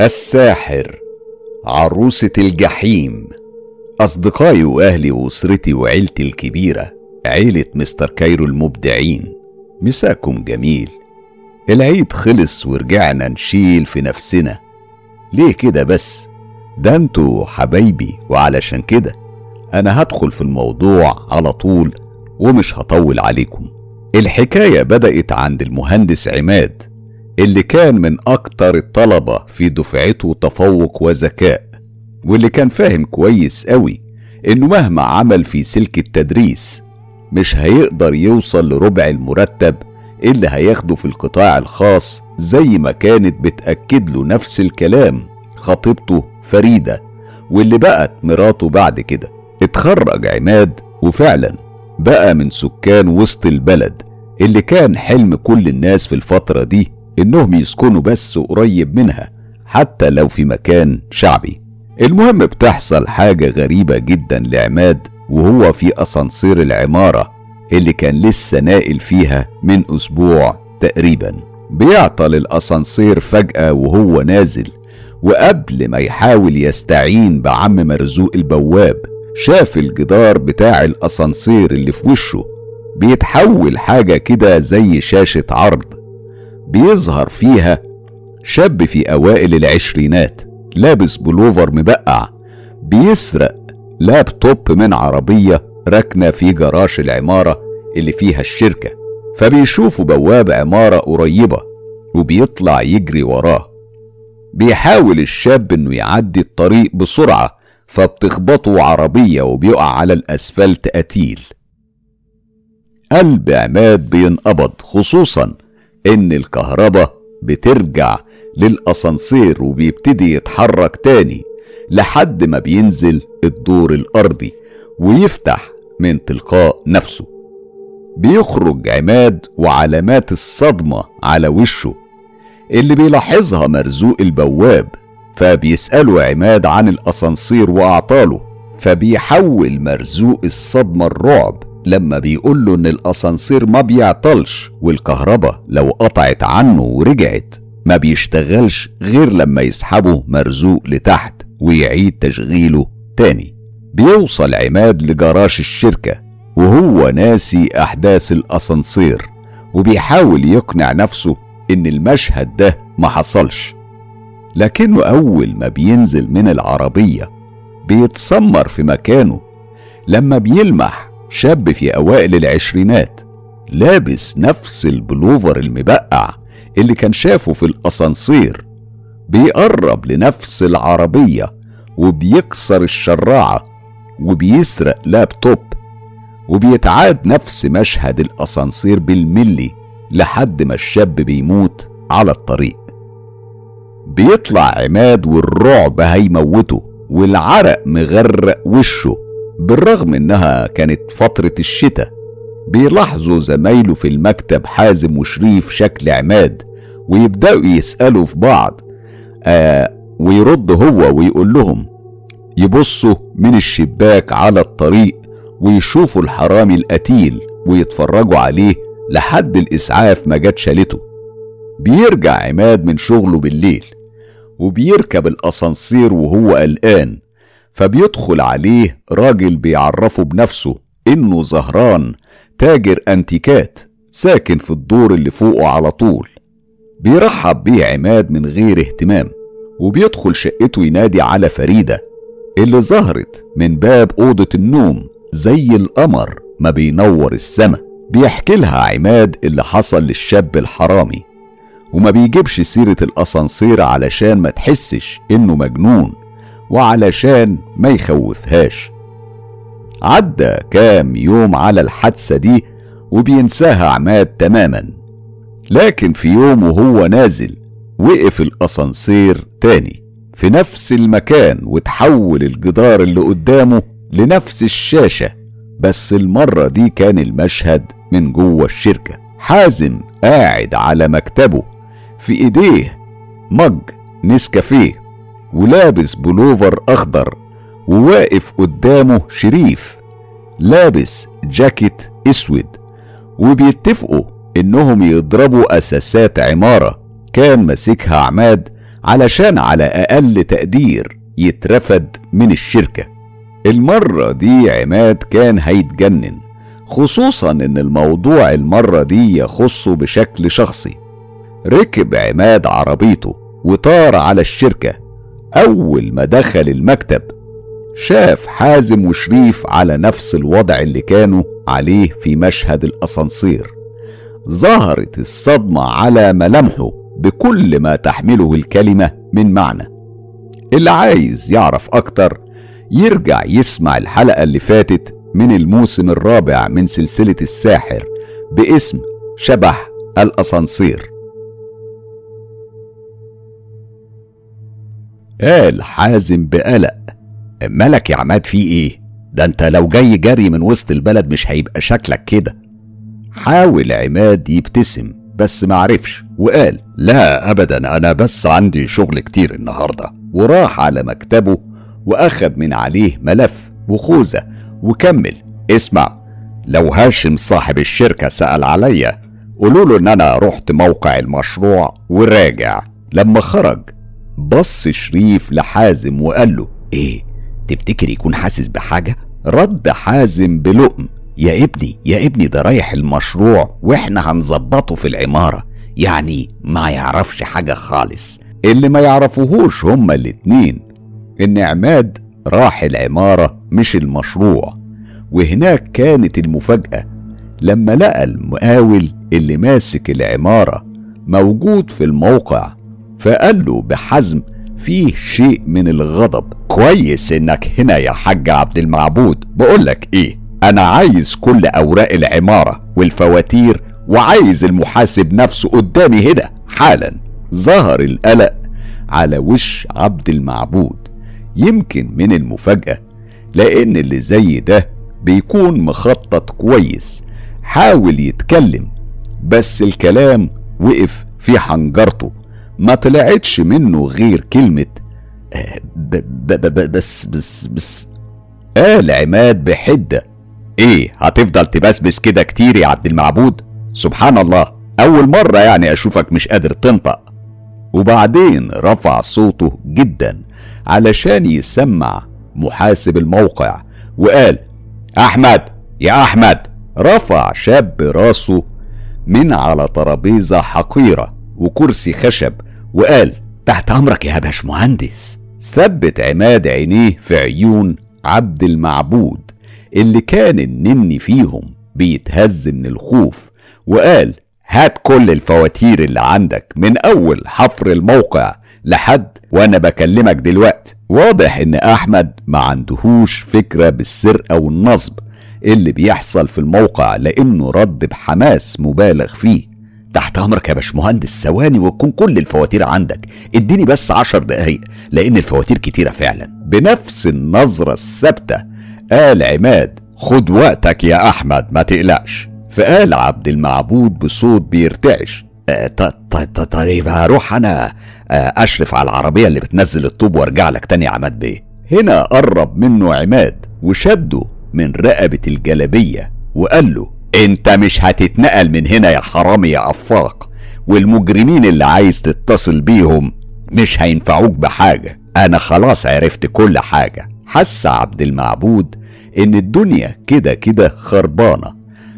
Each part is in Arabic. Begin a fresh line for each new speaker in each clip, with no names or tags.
الساحر عروسة الجحيم أصدقائي وأهلي وأسرتي وعيلتي الكبيرة عيلة مستر كايرو المبدعين. مساكم جميل. العيد خلص ورجعنا نشيل في نفسنا. ليه كده بس؟ ده أنتوا حبايبي وعلشان كده أنا هدخل في الموضوع على طول ومش هطول عليكم. الحكاية بدأت عند المهندس عماد اللي كان من أكتر الطلبة في دفعته تفوق وذكاء واللي كان فاهم كويس قوي إنه مهما عمل في سلك التدريس مش هيقدر يوصل لربع المرتب اللي هياخده في القطاع الخاص زي ما كانت بتأكد له نفس الكلام خطيبته فريدة واللي بقت مراته بعد كده. اتخرج عماد وفعلا بقى من سكان وسط البلد. اللي كان حلم كل الناس في الفترة دي إنهم يسكنوا بس قريب منها حتى لو في مكان شعبي. المهم بتحصل حاجة غريبة جدا لعماد وهو في أسانسير العمارة اللي كان لسه ناقل فيها من أسبوع تقريبا. بيعطل الأسانسير فجأة وهو نازل وقبل ما يحاول يستعين بعم مرزوق البواب شاف الجدار بتاع الأسانسير اللي في وشه بيتحول حاجة كده زي شاشة عرض بيظهر فيها شاب في أوائل العشرينات لابس بلوفر مبقع بيسرق لابتوب من عربية راكنة في جراج العمارة اللي فيها الشركة. فبيشوفوا بواب عمارة قريبة وبيطلع يجري وراه. بيحاول الشاب إنه يعدي الطريق بسرعة فبتخبطه عربية وبيقع على الأسفلت قتيل. قلب عماد بينقبض خصوصا إن الكهرباء بترجع للأسانسير وبيبتدي يتحرك تاني لحد ما بينزل الدور الأرضي ويفتح من تلقاء نفسه. بيخرج عماد وعلامات الصدمة على وشه اللي بيلاحظها مرزوق البواب فبيسأله عماد عن الأسانسير وأعطاله فبيحول مرزوق الصدمة الرعب لما بيقول له إن الأسانسير ما بيعطلش والكهرباء لو قطعت عنه ورجعت ما بيشتغلش غير لما يسحبه مرزوق لتحت ويعيد تشغيله تاني. بيوصل عماد لجراج الشركة وهو ناسي أحداث الأسانسير وبيحاول يقنع نفسه إن المشهد ده ما حصلش. لكنه أول ما بينزل من العربية بيتسمر في مكانه لما بيلمح شاب في أوائل العشرينات لابس نفس البلوفر المبقع اللي كان شافه في الأسانسير. بيقرب لنفس العربية وبيكسر الشراعة وبيسرق لابتوب وبيتعاد نفس مشهد الأسانسير بالملي لحد ما الشاب بيموت على الطريق. بيطلع عماد والرعب هيموته والعرق مغرق وشه. بالرغم إنها كانت فترة الشتاء بيلاحظوا زمايله في المكتب حازم وشريف شكل عماد ويبدأوا يسألوا في بعض آه ويرد هو ويقول لهم يبصوا من الشباك على الطريق ويشوفوا الحرامي القتيل ويتفرجوا عليه لحد الإسعاف ما جت شالته. بيرجع عماد من شغله بالليل وبيركب الأسانسير وهو قلقان فبيدخل عليه راجل بيعرفه بنفسه إنه زهران تاجر أنتيكات ساكن في الدور اللي فوقه على طول. بيرحب بيه عماد من غير اهتمام وبيدخل شقته ينادي على فريدة اللي ظهرت من باب أوضة النوم زي القمر ما بينور السما. بيحكي لها عماد اللي حصل للشاب الحرامي وما بيجيبش سيرة الأسانسير علشان ما تحسش إنه مجنون. وعلشان ما يخوفهاش. عدى كام يوم على الحادثة دي وبينساها عماد تماما. لكن في يوم وهو نازل وقف الأسانسير تاني في نفس المكان وتحول الجدار اللي قدامه لنفس الشاشة. بس المرة دي كان المشهد من جوه الشركة. حازم قاعد على مكتبه في إيديه مج نسكافيه. ولابس بلوفر أخضر وواقف قدامه شريف لابس جاكيت أسود وبيتفقوا إنهم يضربوا أساسات عمارة كان ماسكها عماد علشان على أقل تقدير يترفد من الشركة. المرة دي عماد كان هيتجنن خصوصا إن الموضوع المرة دي يخصه بشكل شخصي. ركب عماد عربيته وطار على الشركة أول ما دخل المكتب شاف حازم وشريف على نفس الوضع اللي كانوا عليه في مشهد الأسانسير. ظهرت الصدمة على ملامحه بكل ما تحمله الكلمة من معنى. اللي عايز يعرف أكتر يرجع يسمع الحلقة اللي فاتت من الموسم الرابع من سلسلة الساحر باسم شبح الأسانسير. قال حازم بقلق مالك يا عماد في إيه؟ ده أنت لو جاي جري من وسط البلد مش هيبقى شكلك كده. حاول عماد يبتسم بس معرفش وقال لا ابدا أنا بس عندي شغل كتير النهارده. وراح على مكتبه واخد من عليه ملف وخوذة وكمل اسمع لو هاشم صاحب الشركة سأل عليا قولوا له إن أنا رحت موقع المشروع وراجع. لما خرج بص شريف لحازم وقال له إيه تفتكر يكون حاسس بحاجة؟ رد حازم بلقم يا ابني يا ابني ده رايح المشروع وإحنا هنظبطه في العمارة يعني ما يعرفش حاجة خالص. اللي ما يعرفوهوش هما الاتنين إن عماد راح العمارة مش المشروع وهناك كانت المفاجأة لما لقى المقاول اللي ماسك العمارة موجود في الموقع. فقال له بحزم فيه شيء من الغضب. كويس إنك هنا يا حاج عبد المعبود. بقولك إيه أنا عايز كل أوراق العمارة والفواتير وعايز المحاسب نفسه قدامي هنا. حالا ظهر القلق على وش عبد المعبود. يمكن من المفاجأة لأن اللي زي ده بيكون مخطط كويس حاول يتكلم بس الكلام وقف في حنجرته. ما طلعتش منه غير كلمة آه، ب ب ب بس بس بس قال عماد بحدة. إيه هتفضل تبسبس كده كتير يا عبد المعبود؟ سبحان الله أول مرة يعني أشوفك مش قادر تنطق. وبعدين رفع صوته جدا علشان يسمع محاسب الموقع وقال أحمد يا أحمد رفع شاب راسه من على ترابيزة حقيرة وكرسي خشب وقال تحت أمرك يا باشمهندس. ثبت عماد عينيه في عيون عبد المعبود اللي كان النني فيهم بيتهز من الخوف وقال هات كل الفواتير اللي عندك من أول حفر الموقع لحد وأنا بكلمك دلوقتي واضح إن أحمد ما عندهوش فكرة بالسرقة والنصب اللي بيحصل في الموقع لأنه رد بحماس مبالغ فيه. تحت أمرك يا باشمهندس. ثواني وتكون كل الفواتير عندك. اديني بس عشر دقايق لأن الفواتير كتيرة فعلا. بنفس النظرة الثابتة. قال عماد خد وقتك يا أحمد ما تقلقش. فقال عبد المعبود بصوت بيرتعش. آه، طيب هروح أنا. آه، أشرف على العربية اللي بتنزل الطوب وأرجع لك تاني يا عماد بيه. هنا قرب منه عماد وشده من رقبة الجلبيه وقال له انت مش هتتنقل من هنا يا حرامي يا أفاق. والمجرمين اللي عايز تتصل بيهم مش هينفعوك بحاجة. أنا خلاص عرفت كل حاجة. حس عبد المعبود إن الدنيا كده كده خربانة.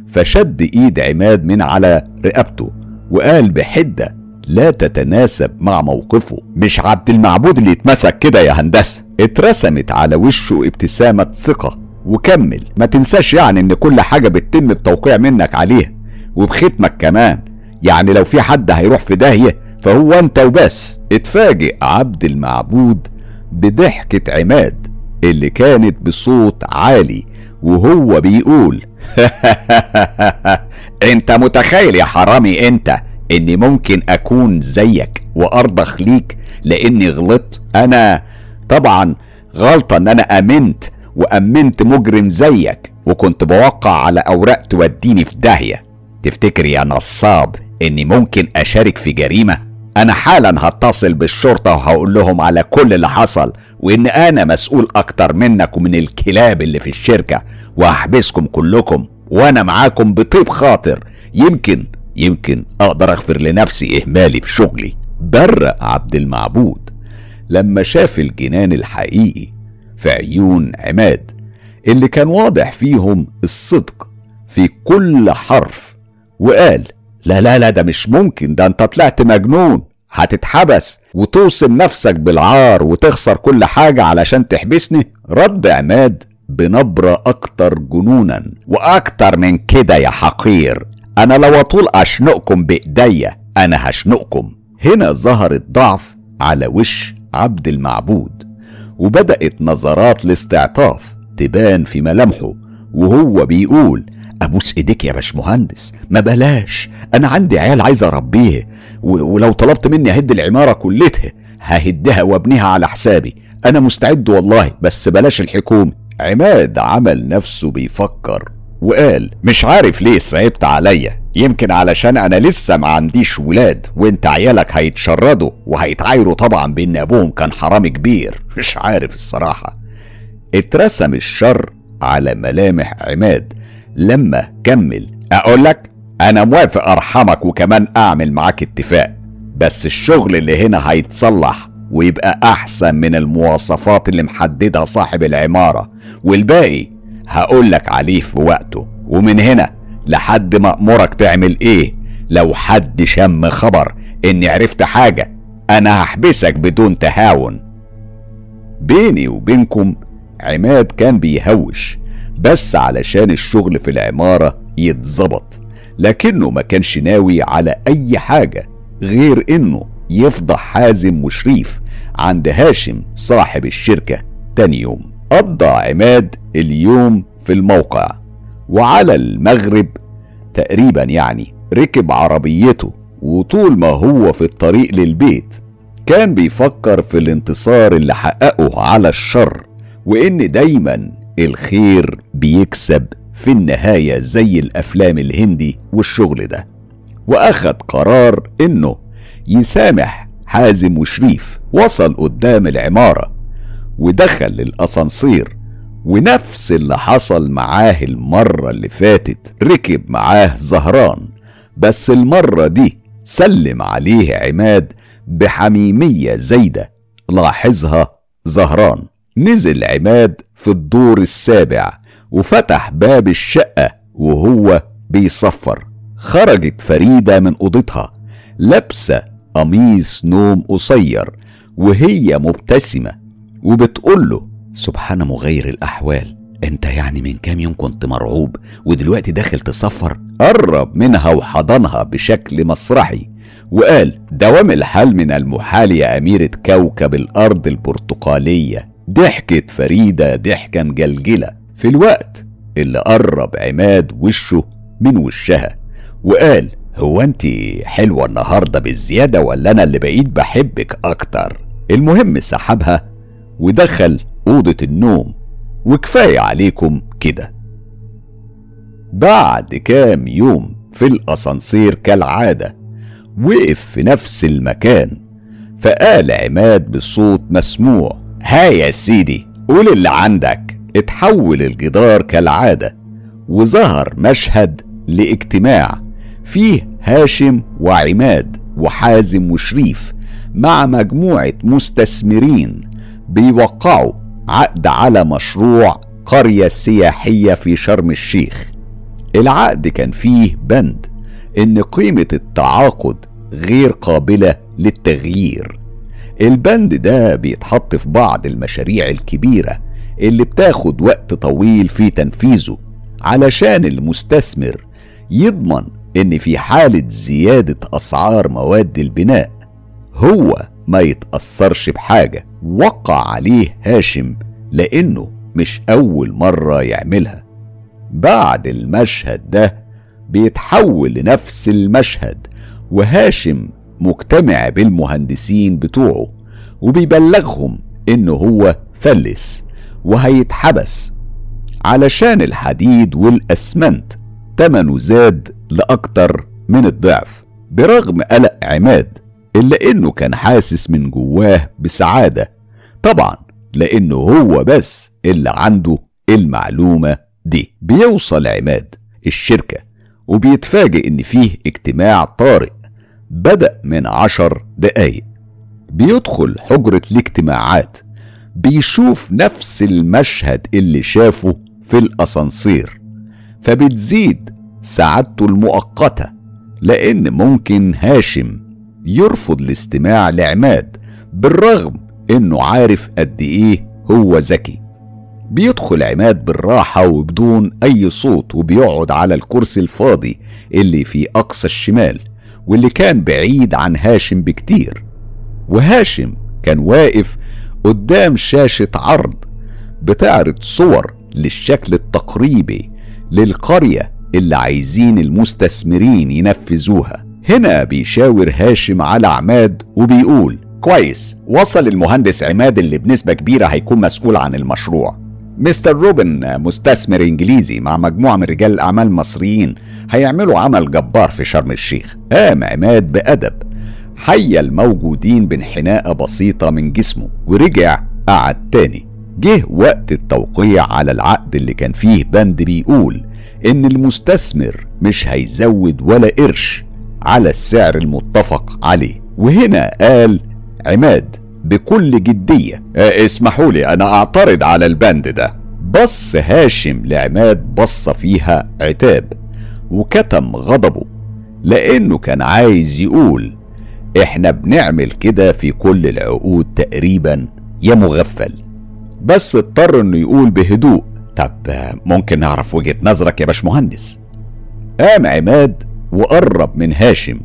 فشد إيد عماد من على رقبته وقال بحدة لا تتناسب مع موقفه. مش عبد المعبود اللي يتمسك كده يا هندسة؟ اترسمت على وشه ابتسامة ثقة. وكمل. ما تنساش يعني إن كل حاجة بتتم بتوقيع منك عليها وبختمك كمان. يعني لو في حد هيروح في داهية فهو أنت وبس. اتفاجئ عبد المعبود بضحكة عماد اللي كانت بصوت عالي وهو بيقول أنت متخيل يا حرامي أنت إني ممكن أكون زيك وأرضخ ليك لأني غلطت؟ أنا طبعا غلطة إن أنا آمنت وأمنت مجرم زيك وكنت بوقع على أوراق توديني في داهية تفتكر يا نصاب إني ممكن أشارك في جريمة؟ أنا حالا هتصل بالشرطة وهقول لهم على كل اللي حصل وإن أنا مسؤول أكتر منك ومن الكلاب اللي في الشركة. وهحبسكم كلكم وأنا معاكم بطيب خاطر. يمكن يمكن أقدر أغفر لنفسي إهمالي في شغلي. برق عبد المعبود لما شاف الجنان الحقيقي في عيون عماد اللي كان واضح فيهم الصدق في كل حرف وقال لا لا لا ده مش ممكن ده انت طلعت مجنون هتتحبس وتوصم نفسك بالعار وتخسر كل حاجة علشان تحبسني. رد عماد بنبرة أكتر جنونا وأكتر من كده يا حقير أنا لو أطول أشنقكم بإيديا أنا هشنقكم. هنا ظهرت ضعف على وش عبد المعبود. وبدأت نظرات الاستعطاف تبان في ملامحه وهو بيقول ابوس ايديك يا باشمهندس ما بلاش أنا عندي عيال عايز أربيه ولو طلبت مني أهد العمارة كلتها ههدها وابنيها على حسابي أنا مستعد والله بس بلاش الحكومة. عماد عمل نفسه بيفكر. وقال مش عارف ليه صعبت عليا. يمكن علشان أنا لسه ما عنديش ولاد وانت عيالك هيتشردوا وهيتعايروا طبعا بان أبوهم. كان حرامي كبير. مش عارف الصراحة. اترسم الشر على ملامح عماد. لما كمل اقولك أنا موافق أرحمك وكمان أعمل معاك اتفاق. بس الشغل اللي هنا هيتصلح ويبقى أحسن من المواصفات اللي محددها صاحب العمارة. والباقي هقولك عليه في وقته. ومن هنا لحد ما امرك تعمل إيه؟ لو حد شم خبر إني عرفت حاجة أنا هحبسك بدون تهاون. بيني وبينكم عماد كان بيهوش بس علشان الشغل في العمارة يتظبط لكنه ما كانش ناوي على أي حاجة غير إنه يفضح حازم وشريف عند هاشم صاحب الشركة تاني يوم. قضى عماد اليوم في الموقع. وعلى المغرب تقريبا يعني ركب عربيته وطول ما هو في الطريق للبيت كان بيفكر في الانتصار اللي حققه على الشر وإن دايما الخير بيكسب في النهاية زي الأفلام الهندي والشغل ده. وأخد قرار إنه يسامح حازم وشريف وصل قدام العمارة ودخل الأسانسير ونفس اللي حصل معاه المرة اللي فاتت ركب معاه زهران بس المرة دي سلم عليه عماد بحميمية زايدة لاحظها زهران. نزل عماد في الدور السابع وفتح باب الشقة وهو بيصفر. خرجت فريدة من أوضتها لابسة قميص نوم قصير وهي مبتسمة وبتقول له سبحان مغير الأحوال. أنت يعني من كام يوم كنت مرعوب ودلوقتي داخل تصفر قرب منها وحضنها بشكل مسرحي. وقال دوام الحال من المحال يا أميرة كوكب الأرض البرتقالية. ضحكت فريدة ضحكة مجلجلة. في الوقت اللي قرب عماد وشه من وشها. وقال هو أنت حلوة النهاردة بالزيادة ولا أنا اللي بقيت بحبك أكتر؟ المهم سحبها ودخل أوضة النوم وكفاية عليكم كده. بعد كام يوم في الأسانسير كالعادة وقف في نفس المكان فقال عماد بصوت مسموع ها يا سيدي قول اللي عندك. اتحول الجدار كالعادة وظهر مشهد لاجتماع فيه هاشم وعماد وحازم وشريف مع مجموعة مستثمرين. بيوقعوا عقد على مشروع قرية سياحية في شرم الشيخ. العقد كان فيه بند إن قيمة التعاقد غير قابلة للتغيير. البند ده بيتحط في بعض المشاريع الكبيرة اللي بتاخد وقت طويل في تنفيذه علشان المستثمر يضمن إن في حالة زيادة أسعار مواد البناء. هو ما يتأثرش بحاجة. وقع عليه هاشم لأنه مش أول مرة يعملها. بعد المشهد ده بيتحول لنفس المشهد وهاشم مجتمع بالمهندسين بتوعه وبيبلغهم إنه هو فلس وهيتحبس علشان الحديد والأسمنت. تمنه زاد لأكتر من الضعف. برغم قلق عماد إلا إنه كان حاسس من جواه بسعادة. طبعا لأنه هو بس اللي عنده المعلومة دي. بيوصل عماد الشركة وبيتفاجئ إن فيه اجتماع طارئ. بدأ من عشر دقايق. بيدخل حجرة الاجتماعات. بيشوف نفس المشهد اللي شافه في الأسانسير. فبتزيد سعادته المؤقتة لأن ممكن هاشم يرفض الاستماع لعماد بالرغم إنه عارف قد إيه هو ذكي. بيدخل عماد بالراحة وبدون أي صوت وبيقعد على الكرسي الفاضي اللي في أقصى الشمال واللي كان بعيد عن هاشم بكتير. وهاشم كان واقف قدام شاشة عرض بتعرض صور للشكل التقريبي للقرية اللي عايزين المستثمرين ينفذوها. هنا بيشاور هاشم على عماد وبيقول كويس وصل المهندس عماد اللي بنسبة كبيرة هيكون مسؤول عن المشروع. مستر روبن مستثمر إنجليزي مع مجموعة من رجال الأعمال المصريين هيعملوا عمل جبار في شرم الشيخ. قام عماد بأدب حيا الموجودين بانحناءة بسيطة من جسمه ورجع قعد تاني. جه وقت التوقيع على العقد اللي كان فيه بند بيقول إن المستثمر مش هيزود ولا قرش. على السعر المتفق عليه. وهنا قال عماد بكل جدية آه اسمحوا لي أنا أعترض على البند ده. بص هاشم لعماد بصة فيها عتاب وكتم غضبه لأنه كان عايز يقول إحنا بنعمل كده في كل العقود تقريبا يا مغفل. بس اضطر إنه يقول بهدوء طب ممكن نعرف وجهة نظرك يا باشمهندس؟ قام عماد وقرب من هاشم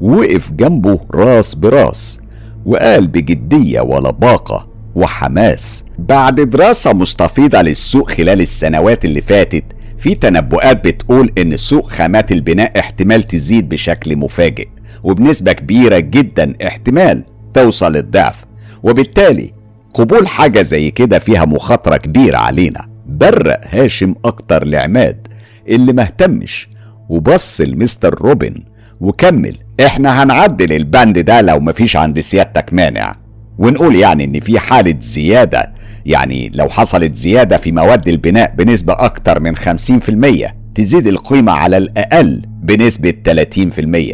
وقف جنبه راس براس وقال بجدية ولباقة وحماس بعد دراسة مستفيضة للسوق خلال السنوات اللي فاتت في تنبؤات بتقول إن سوق خامات البناء احتمال تزيد بشكل مفاجئ وبنسبة كبيرة جدا احتمال توصل الضعف وبالتالي قبول حاجة زي كده فيها مخاطرة كبيرة علينا. برق هاشم أكتر لعماد اللي مهتمش وبص لمستر روبن وكمل. إحنا هنعدل البند ده لو مفيش عند سيادتك مانع. ونقول يعني إن في حالة زيادة. يعني لو حصلت زيادة في مواد البناء بنسبة أكتر من 50% تزيد القيمة على الأقل بنسبة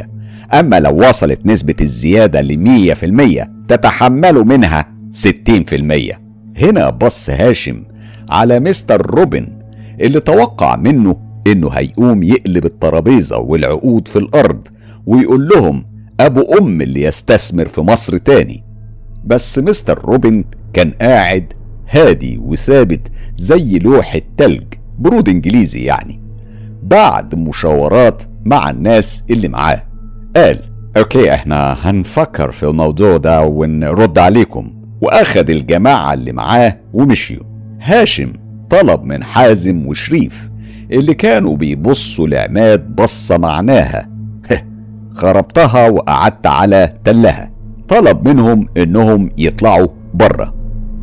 30% أما لو وصلت نسبة الزيادة ل 100% تتحملوا منها 60% هنا بص هاشم على مستر روبن اللي توقع منه إنه هيقوم يقلب الترابيزة والعقود في الأرض ويقول لهم أبو أم اللي يستثمر في مصر تاني. بس مستر روبن كان قاعد هادي وثابت زي لوح التلج برود إنجليزي يعني بعد مشاورات مع الناس اللي معاه. قال okay إحنا هنفكر في الموضوع ده ونرد عليكم. واخد الجماعة اللي معاه ومشيوا. هاشم طلب من حازم وشريف اللي كانوا بيبصوا لعماد بصة معناها. خربتها وقعدت على تلها طلب منهم إنهم يطلعوا بره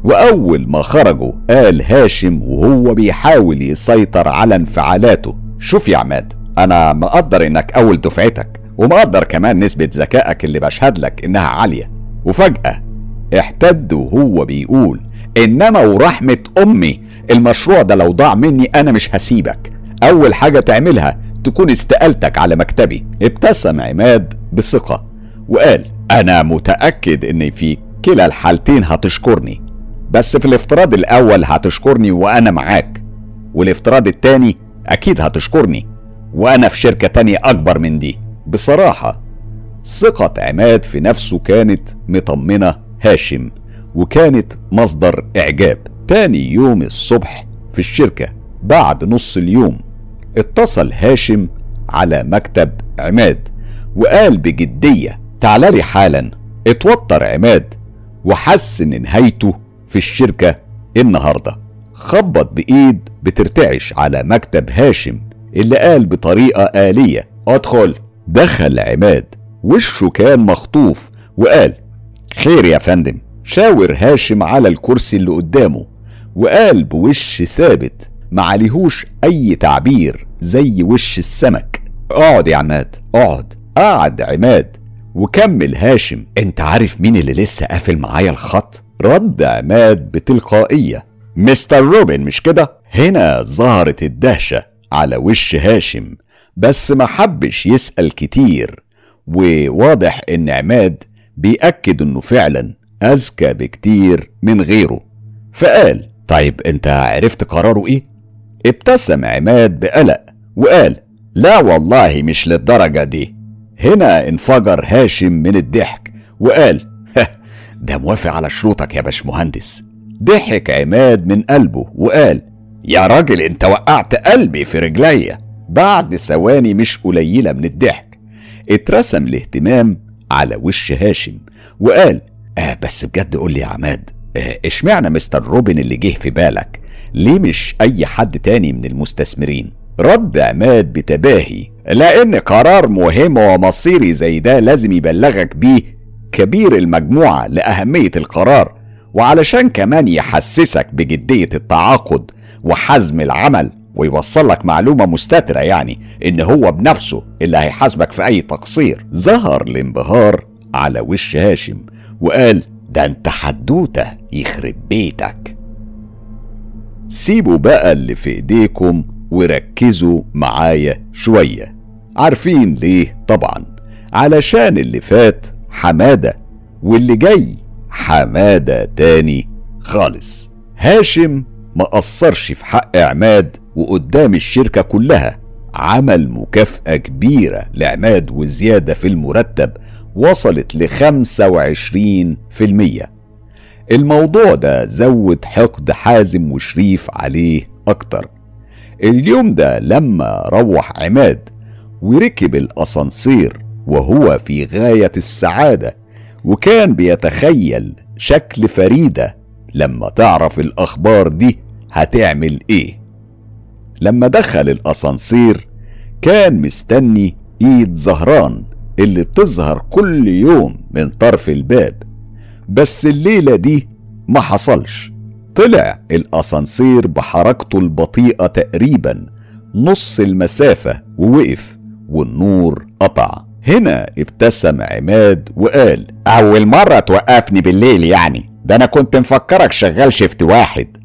وأول ما خرجوا قال هاشم وهو بيحاول يسيطر على انفعالاته. شوف يا عماد أنا مقدر إنك أول دفعتك ومقدر كمان نسبة ذكائك اللي بشهد لك إنها عالية. وفجأة احتد وهو بيقول إنما ورحمة أمي المشروع ده لو ضاع مني أنا مش هسيبك. أول حاجة تعملها تكون استقالتك على مكتبي. ابتسم عماد بثقة وقال أنا متأكد إن في كلا الحالتين هتشكرني. بس في الافتراض الأول هتشكرني وأنا معاك والافتراض التاني أكيد هتشكرني وأنا في شركة تانية أكبر من دي. بصراحة ثقة عماد في نفسه كانت مطمنة هاشم وكانت مصدر إعجاب. تاني يوم الصبح في الشركة بعد نص اليوم اتصل هاشم على مكتب عماد وقال بجدية تعال لي حالا. اتوتر عماد وحس ان نهايته في الشركة النهاردة. خبط بإيد بترتعش على مكتب هاشم اللي قال بطريقة آلية. أدخل. دخل عماد وشه كان مخطوف وقال خير يا فندم. شاور هاشم على الكرسي اللي قدامه وقال بوش ثابت معليهوش أي تعبير زي وش السمك. اقعد يا عماد اقعد قعد عماد وكمل هاشم. انت عارف مين اللي لسه قافل معايا الخط؟ رد عماد بتلقائية. مستر روبن مش كده؟ هنا ظهرت الدهشة على وش هاشم بس ما حبش يسأل كتير وواضح إن عماد بيأكد إنه فعلا أذكى بكتير من غيره. فقال طيب انت عرفت قراره إيه؟ ابتسم عماد بقلق وقال لا والله مش للدرجة دي. هنا انفجر هاشم من الضحك وقال ده موافق على شروطك يا باشمهندس. ضحك عماد من قلبه وقال يا راجل انت وقعت قلبي في رجليا بعد ثواني مش قليلة من الضحك اترسم الاهتمام على وش هاشم وقال آه بس بجد قول لي يا عماد آه اشمعنى مستر روبن اللي جه في بالك ليه مش أي حد تاني من المستثمرين؟ رد عماد بتباهي لأن قرار مهم ومصيري زي ده لازم يبلغك بيه كبير المجموعة لأهمية القرار وعلشان كمان يحسسك بجدية التعاقد وحزم العمل ويوصلك معلومة مستترة يعني إن هو بنفسه اللي هيحاسبك في أي تقصير. ظهر الانبهار على وش هاشم وقال ده أنت حدوتة يخرب بيتك. سيبوا بقى اللي في إيديكم وركزوا معايا شوية. عارفين ليه؟ طبعا. علشان اللي فات حمادة واللي جاي حمادة تاني خالص. هاشم ما قصرش في حق عماد وقدام الشركة كلها. عمل مكافأة كبيرة لعماد وزيادة في المرتب وصلت في المية. الموضوع ده زود حقد حازم وشريف عليه أكتر. اليوم ده لما روح عماد وركب الأسانسير وهو في غاية السعادة وكان بيتخيل شكل فريدة لما تعرف الأخبار دي هتعمل إيه؟ لما دخل الأسانسير كان مستني إيد زهران اللي بتظهر كل يوم من طرف الباب. بس الليلة دي ما حصلش. طلع الأسانسير بحركته البطيئة تقريبا. نص المسافة ووقف والنور قطع. هنا ابتسم عماد وقال أول مرة توقفني بالليل يعني. ده أنا كنت مفكرك شغال شفت واحد.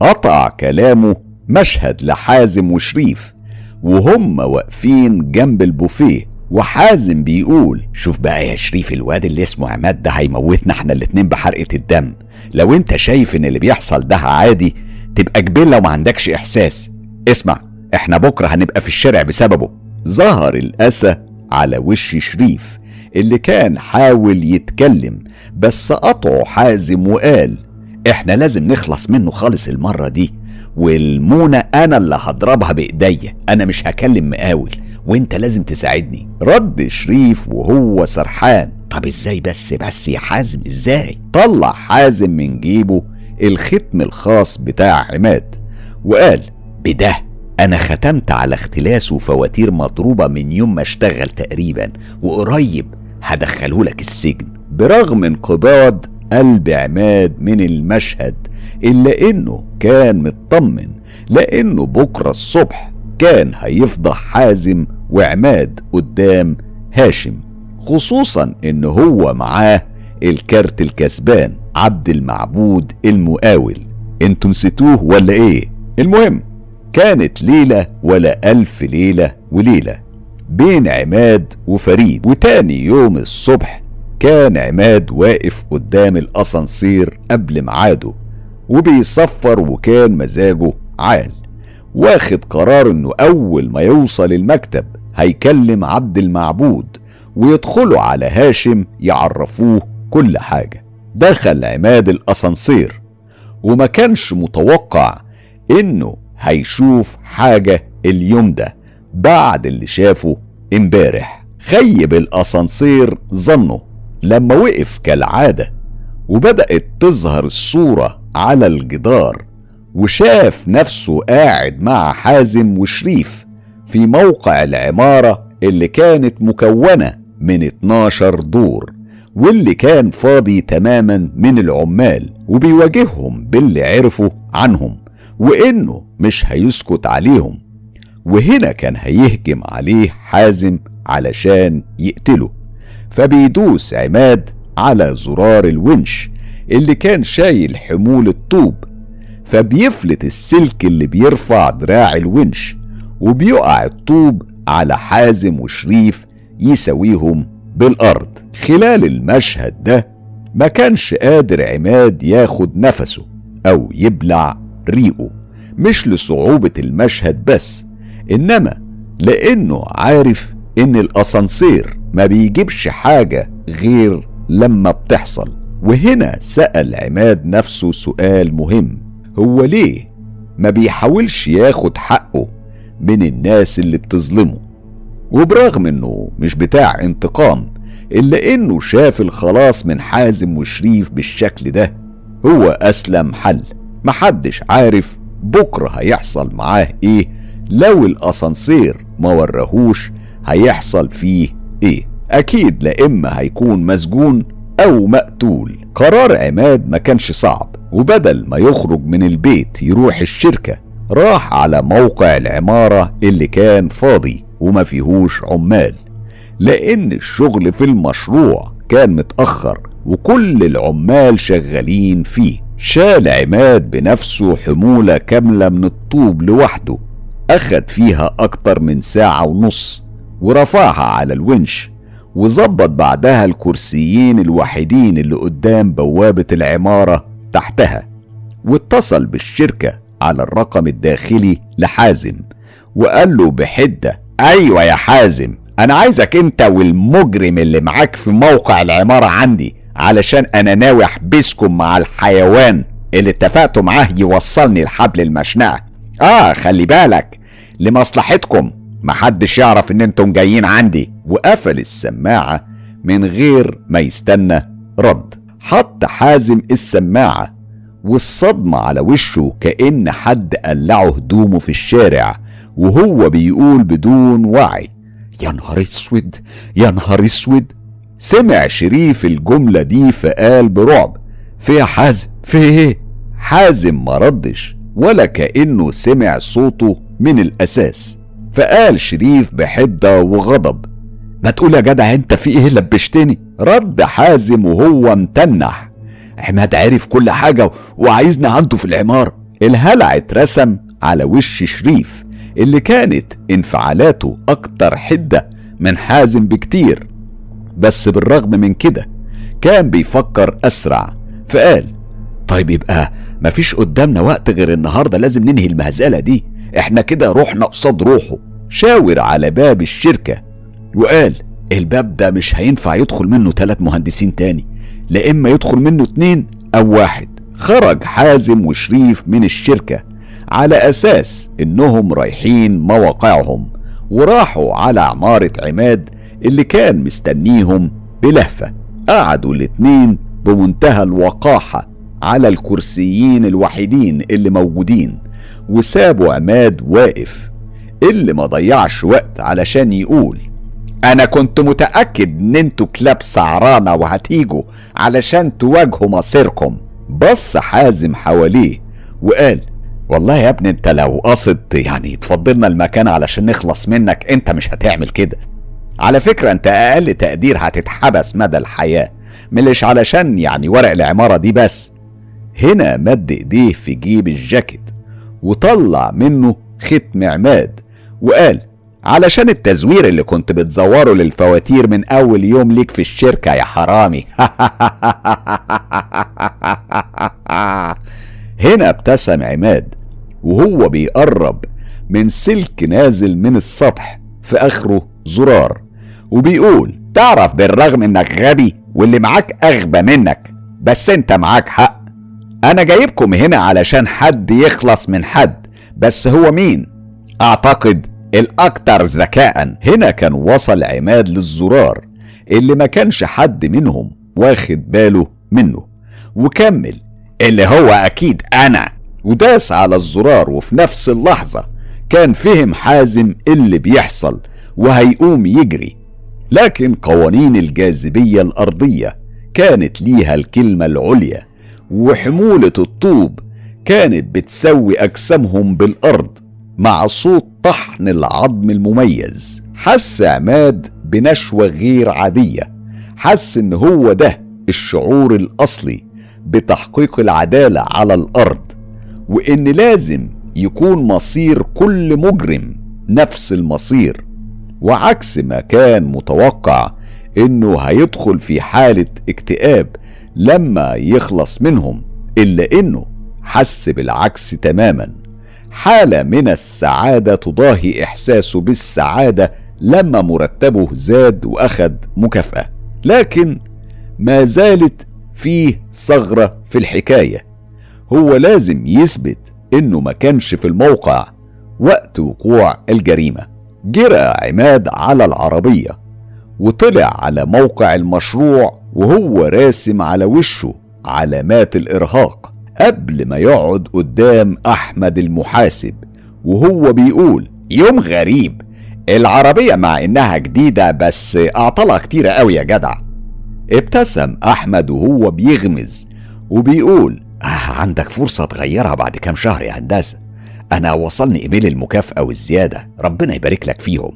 قطع كلامه مشهد لحازم وشريف وهم واقفين جنب البوفيه. وحازم بيقول شوف بقى يا شريف الواد اللي اسمه عماد ده هيموتنا إحنا الاتنين بحرقة الدم. لو انت شايف إن اللي بيحصل ده عادي تبقى جبلة وما عندكش إحساس. اسمع إحنا بكرة هنبقى في الشارع بسببه. ظهر الأسى على وش شريف اللي كان حاول يتكلم بس قطعه حازم وقال إحنا لازم نخلص منه خالص المرة دي والمونة أنا اللي هضربها بإيديا أنا مش هكلم مقاول. وانت لازم تساعدني. رد شريف وهو سرحان. طب إزاي بس بس يا حازم إزاي؟ طلع حازم من جيبه الختم الخاص بتاع عماد وقال بده أنا ختمت على اختلاس وفواتير مضروبة من يوم ما اشتغل تقريبا وقريب هدخله لك السجن. برغم انقباض قلب عماد من المشهد إلا إنه كان مطمن لأنه بكرة الصبح كان هيفضح حازم وعماد قدام هاشم خصوصا إن هو معاه الكارت الكسبان عبد المعبود المقاول. أنتوا نسيتوه ولا إيه؟ المهم كانت ليلة ولا ألف ليلة وليلة بين عماد وفريد. وتاني يوم الصبح كان عماد واقف قدام الأسانسير قبل ميعاده وبيصفر وكان مزاجه عال. واخد قرار إنه أول ما يوصل المكتب هيكلم عبد المعبود ويدخلوا على هاشم يعرفوه كل حاجة. دخل عماد الأسانسير وما كانش متوقع إنه هيشوف حاجة اليوم ده بعد اللي شافه امبارح. خيب الأسانسير ظنه لما وقف كالعادة وبدأت تظهر الصورة على الجدار وشاف نفسه قاعد مع حازم وشريف في موقع العمارة اللي كانت مكونة من 12 دور واللي كان فاضي تماما من العمال وبيواجههم باللي عرفوا عنهم وإنه مش هيسكت عليهم. وهنا كان هيهجم عليه حازم علشان يقتله. فبيدوس عماد على زرار الونش اللي كان شايل حمول الطوب فبيفلت السلك اللي بيرفع دراع الونش وبيقع الطوب على حازم وشريف يساويهم بالأرض. خلال المشهد ده ما كانش قادر عماد ياخد نفسه أو يبلع ريقه مش لصعوبة المشهد بس إنما لأنه عارف إن الأسانسير ما بيجيبش حاجة غير لما بتحصل. وهنا سأل عماد نفسه سؤال مهم. هو ليه ما بيحاولش ياخد حقه من الناس اللي بتظلمه؟ وبرغم إنه مش بتاع انتقام إلا إنه شاف الخلاص من حازم وشريف بالشكل ده هو أسلم حل. محدش عارف بكرة هيحصل معاه إيه لو الأسانسير ما ورهوش هيحصل فيه إيه. أكيد لا إما هيكون مسجون أو مقتول. قرار عماد ما كانش صعب وبدل ما يخرج من البيت يروح الشركة راح على موقع العمارة اللي كان فاضي وما فيهوش عمال. لأن الشغل في المشروع كان متأخر وكل العمال شغالين فيه. شال عماد بنفسه حمولة كاملة من الطوب لوحده أخد فيها أكتر من ساعة ونص ورفعها على الونش. وظبط بعدها الكرسيين الوحيدين اللي قدام بوابة العمارة تحتها واتصل بالشركة على الرقم الداخلي لحازم وقال له بحدة أيوة يا حازم أنا عايزك أنت والمجرم اللي معاك في موقع العمارة عندي علشان أنا ناوي أحبسكم مع الحيوان اللي اتفقتوا معاه يوصلني لحبل المشنقة. آه خلي بالك لمصلحتكم. محدش يعرف إن أنتم جايين عندي. وقفل السماعة من غير ما يستنى رد. حط حازم السماعة والصدمة على وشه كأن حد قلعه هدومه في الشارع وهو بيقول بدون وعي يا نهار أسود! يا نهار أسود! سمع شريف الجملة دي فقال برعب في يا حازم؟ في إيه؟ حازم ما ردش ولا كأنه سمع صوته من الأساس. فقال شريف بحدة وغضب ما تقول يا جدع أنت في إيه لبشتني؟ رد حازم وهو متنح عماد عرف كل حاجة وعايزنا عنده في العمارة. الهلع اترسم على وش شريف اللي كانت انفعالاته أكتر حدة من حازم بكتير. بس بالرغم من كده كان بيفكر أسرع فقال طيب يبقى مفيش قدامنا وقت غير النهارده لازم ننهي المهزلة دي. إحنا كده روحنا قصاد روحه. شاور على باب الشركة وقال الباب ده مش هينفع يدخل منه ثلاث مهندسين تاني لا إما يدخل منه اتنين أو واحد. خرج حازم وشريف من الشركة على أساس إنهم رايحين مواقعهم وراحوا على عمارة عماد اللي كان مستنيهم بلهفة. قعدوا الاتنين بمنتهى الوقاحة على الكرسيين الوحيدين اللي موجودين. وسابوا عماد واقف. اللي ما ضيعش وقت علشان يقول أنا كنت متأكد إن أنتوا كلاب سعرانه وهتيجوا علشان تواجهوا مصيركم. بص حازم حواليه وقال والله يا ابني أنت لو قصد يعني تفضلنا المكان علشان نخلص منك أنت مش هتعمل كده. على فكرة أنت أقل تقدير هتتحبس مدى الحياة ملش علشان يعني ورق العمارة دي بس. هنا مد إيديه في جيب الجاكيت. وطلع منه ختم عماد وقال علشان التزوير اللي كنت بتزوره للفواتير من أول يوم ليك في الشركة يا حرامي. هنا ابتسم عماد وهو بيقرب من سلك نازل من السطح في آخره زرار وبيقول تعرف بالرغم إنك غبي واللي معاك أغبى منك بس أنت معاك حق. أنا جايبكم هنا علشان حد يخلص من حد بس هو مين؟ أعتقد الاكثر ذكاء. هنا كان وصل عماد للزرار اللي ما كانش حد منهم واخد باله منه. وكمل اللي هو أكيد أنا. وداس على الزرار وفي نفس اللحظة كان فهم حازم اللي بيحصل وهيقوم يجري. لكن قوانين الجاذبية الأرضية كانت ليها الكلمة العليا. وحمولة الطوب كانت بتسوي أجسامهم بالأرض مع صوت طحن العظم المميز. حس عماد بنشوة غير عادية. حس إن هو ده الشعور الأصلي بتحقيق العدالة على الأرض وإن لازم يكون مصير كل مجرم نفس المصير. وعكس ما كان متوقع إنه هيدخل في حالة اكتئاب لما يخلص منهم إلا إنه حس بالعكس تماما. حالة من السعادة تضاهي احساسه بالسعادة لما مرتبه زاد واخد مكافأة. لكن ما زالت فيه ثغرة في الحكاية. هو لازم يثبت إنه ما كانش في الموقع وقت وقوع الجريمة. جرى عماد على العربية وطلع على موقع المشروع وهو راسم على وشه علامات الإرهاق قبل ما يقعد قدام أحمد المحاسب وهو بيقول يوم غريب العربية مع إنها جديدة بس أعطلها كتيرة قوي يا جدع. ابتسم أحمد وهو بيغمز وبيقول آه عندك فرصة تغيرها بعد كام شهر يا هندسة. أنا وصلني إيميل المكافأة والزيادة ربنا يبارك لك فيهم.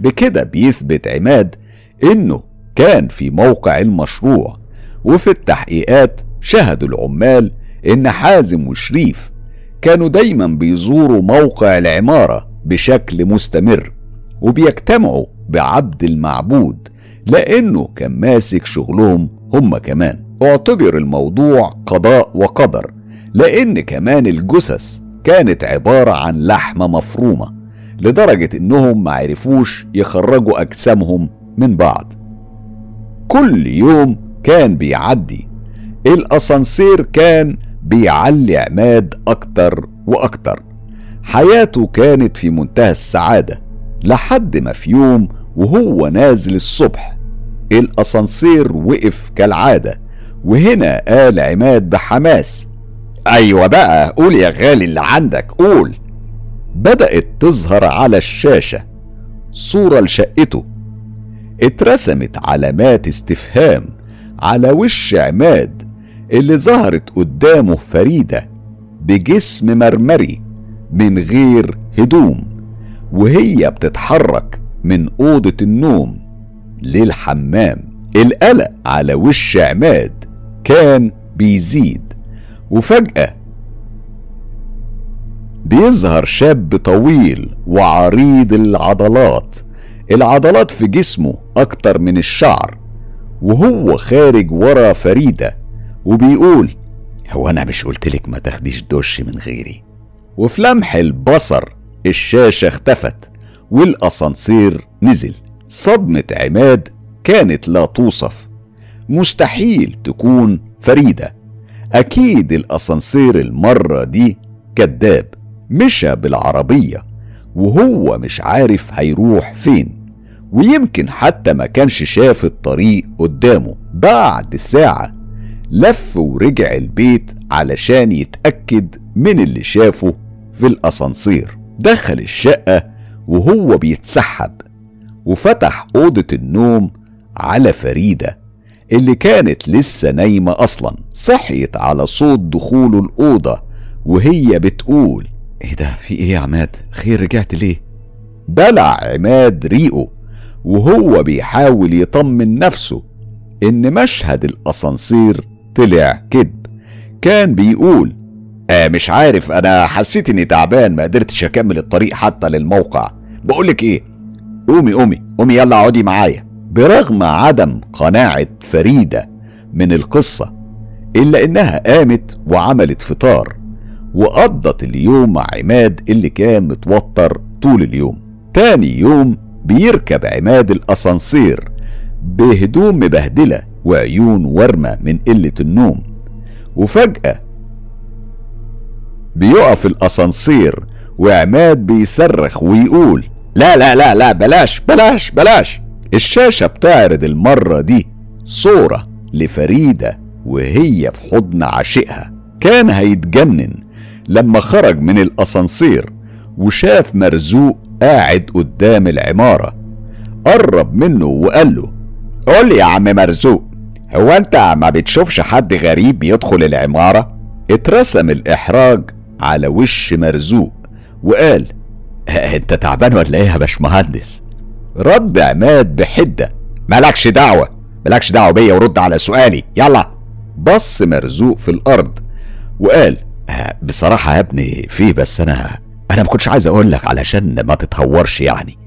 بكده بيثبت عماد إنه كان في موقع المشروع وفي التحقيقات شهدوا العمال إن حازم وشريف كانوا دايما بيزوروا موقع العمارة بشكل مستمر وبيجتمعوا بعبد المعبود لأنه كان ماسك شغلهم هم كمان. اعتبر الموضوع قضاء وقدر لأن كمان الجثث كانت عبارة عن لحمة مفرومة لدرجة إنهم معرفوش يخرجوا أجسامهم من بعض. كل يوم كان بيعدي. الأسانسير كان بيعلي عماد أكتر وأكتر. حياته كانت في منتهى السعادة لحد ما في يوم وهو نازل الصبح الأسانسير وقف كالعادة وهنا قال عماد بحماس أيوة بقى قول يا غالي اللي عندك قول. بدأت تظهر على الشاشة صورة لشقته اترسمت علامات استفهام على وش عماد اللي ظهرت قدامه فريدة بجسم مرمري من غير هدوم وهي بتتحرك من أوضة النوم للحمام. القلق على وش عماد كان بيزيد وفجأة بيظهر شاب طويل وعريض العضلات العضلات في جسمه أكتر من الشعر وهو خارج ورا فريدة وبيقول هو أنا مش قلتلك ما تاخديش دش من غيري؟ وفي لمح البصر الشاشة اختفت والأسانسير نزل. صدمة عماد كانت لا توصف. مستحيل تكون فريدة. أكيد الأسانسير المرة دي كذاب مشى بالعربية. وهو مش عارف هيروح فين ويمكن حتى ما كانش شاف الطريق قدامه. بعد ساعة لف ورجع البيت علشان يتأكد من اللي شافه في الأسانسير. دخل الشقة وهو بيتسحب وفتح أوضة النوم على فريدة اللي كانت لسه نايمة أصلا. صحيت على صوت دخوله الأوضة وهي بتقول إيه ده؟ في إيه يا عماد؟ خير رجعت ليه؟ بلع عماد ريقه وهو بيحاول يطمن نفسه إن مشهد الأسانسير طلع كذب كان بيقول آه مش عارف أنا حسيت إني تعبان ما قدرتش أكمل الطريق حتى للموقع. بقولك إيه؟ قومي قومي قومي يلا اقعدي معايا. برغم عدم قناعة فريدة من القصة إلا إنها قامت وعملت فطار. وقضت اليوم مع عماد اللي كان متوتر طول اليوم. تاني يوم بيركب عماد الأسانسير بهدوم مبهدلة وعيون ورمة من قلة النوم. وفجأة بيقف الأسانسير وعماد بيصرخ ويقول لا لا لا لا بلاش بلاش بلاش. الشاشة بتعرض المرة دي صورة لفريدة وهي في حضن عاشقها. كان هيتجنن. لما خرج من الأسانسير وشاف مرزوق قاعد قدام العمارة قرب منه وقال له قول يا عم مرزوق هو أنت ما بتشوفش حد غريب يدخل العمارة؟ اترسم الإحراج على وش مرزوق وقال أنت تعبان ولا إيه يا باشمهندس؟ رد عماد بحدة مالكش دعوة مالكش دعوة بيا ورد على سؤالي يلا. بص مرزوق في الأرض وقال بصراحة يا ابني في بس أنا أنا ما كنتش عايز أقول لك علشان ما تتهورش يعني.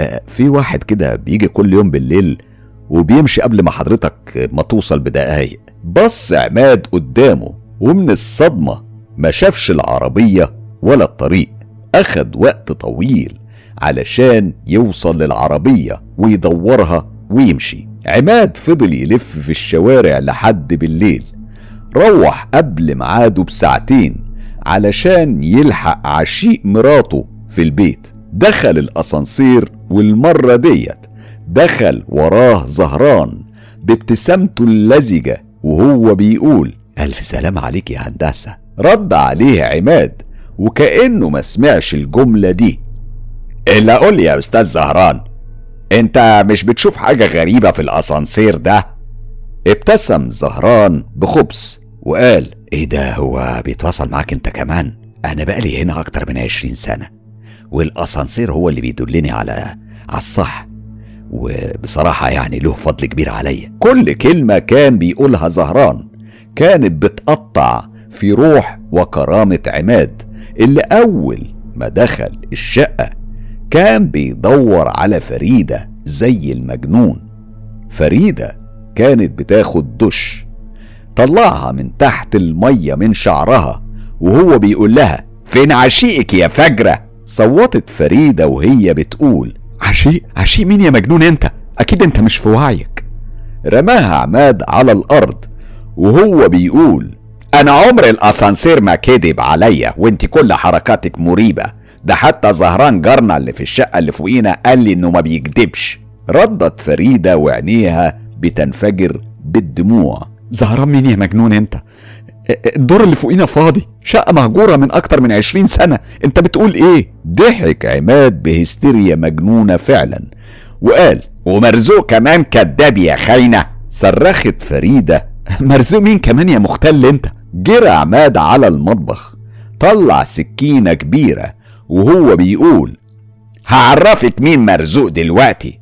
آه في واحد كده بيجي كل يوم بالليل وبيمشي قبل ما حضرتك ما توصل بدقايق. بص عماد قدامه ومن الصدمة ما شافش العربية ولا الطريق. أخد وقت طويل علشان يوصل للعربية ويدورها ويمشي. عماد فضل يلف في الشوارع لحد بالليل. روح قبل ميعاده بساعتين علشان يلحق عشيق مراته في البيت. دخل الأسانسير والمرة ديت. دخل وراه زهران بابتسامته اللزجة وهو بيقول ألف سلام عليك يا هندسة. رد عليه عماد وكأنه ما سمعش الجملة دي. إلا قول يا أستاذ زهران أنت مش بتشوف حاجة غريبة في الأسانسير ده؟ ابتسم زهران بخبث. وقال إيه ده هو بيتواصل معاك أنت كمان؟ أنا بقالي هنا أكتر من عشرين سنة. والأسانسير هو اللي بيدلني على على الصح. وبصراحة يعني له فضل كبير عليا. كل كلمة كان بيقولها زهران كانت بتقطع في روح وكرامة عماد اللي أول ما دخل الشقة كان بيدور على فريدة زي المجنون. فريدة كانت بتاخد دش. طلعها من تحت المية من شعرها وهو بيقول لها فين عشيقك يا فجرة؟ صوتت فريدة وهي بتقول عشيق عشيق مين يا مجنون انت؟ أكيد انت مش في وعيك. رماها عماد على الأرض وهو بيقول أنا عمر الأسانسير ما كدب عليا وانت كل حركاتك مريبة. ده حتى زهران جارنا اللي في الشقة اللي فوقينا قال لي إنه ما بيكدبش ردت فريدة وعينيها بتنفجر بالدموع. زهران مين يا مجنون انت الدور اللي فوقينا فاضي شقة مهجورة من أكتر من عشرين سنة أنت بتقول إيه؟ ضحك عماد بهستيريا مجنونة فعلا وقال ومرزوق كمان كداب يا خاينة صرخت فريدة مرزوق مين كمان يا مختل أنت؟ جرى عماد على المطبخ طلع سكينة كبيرة وهو بيقول هعرفك مين مرزوق دلوقتي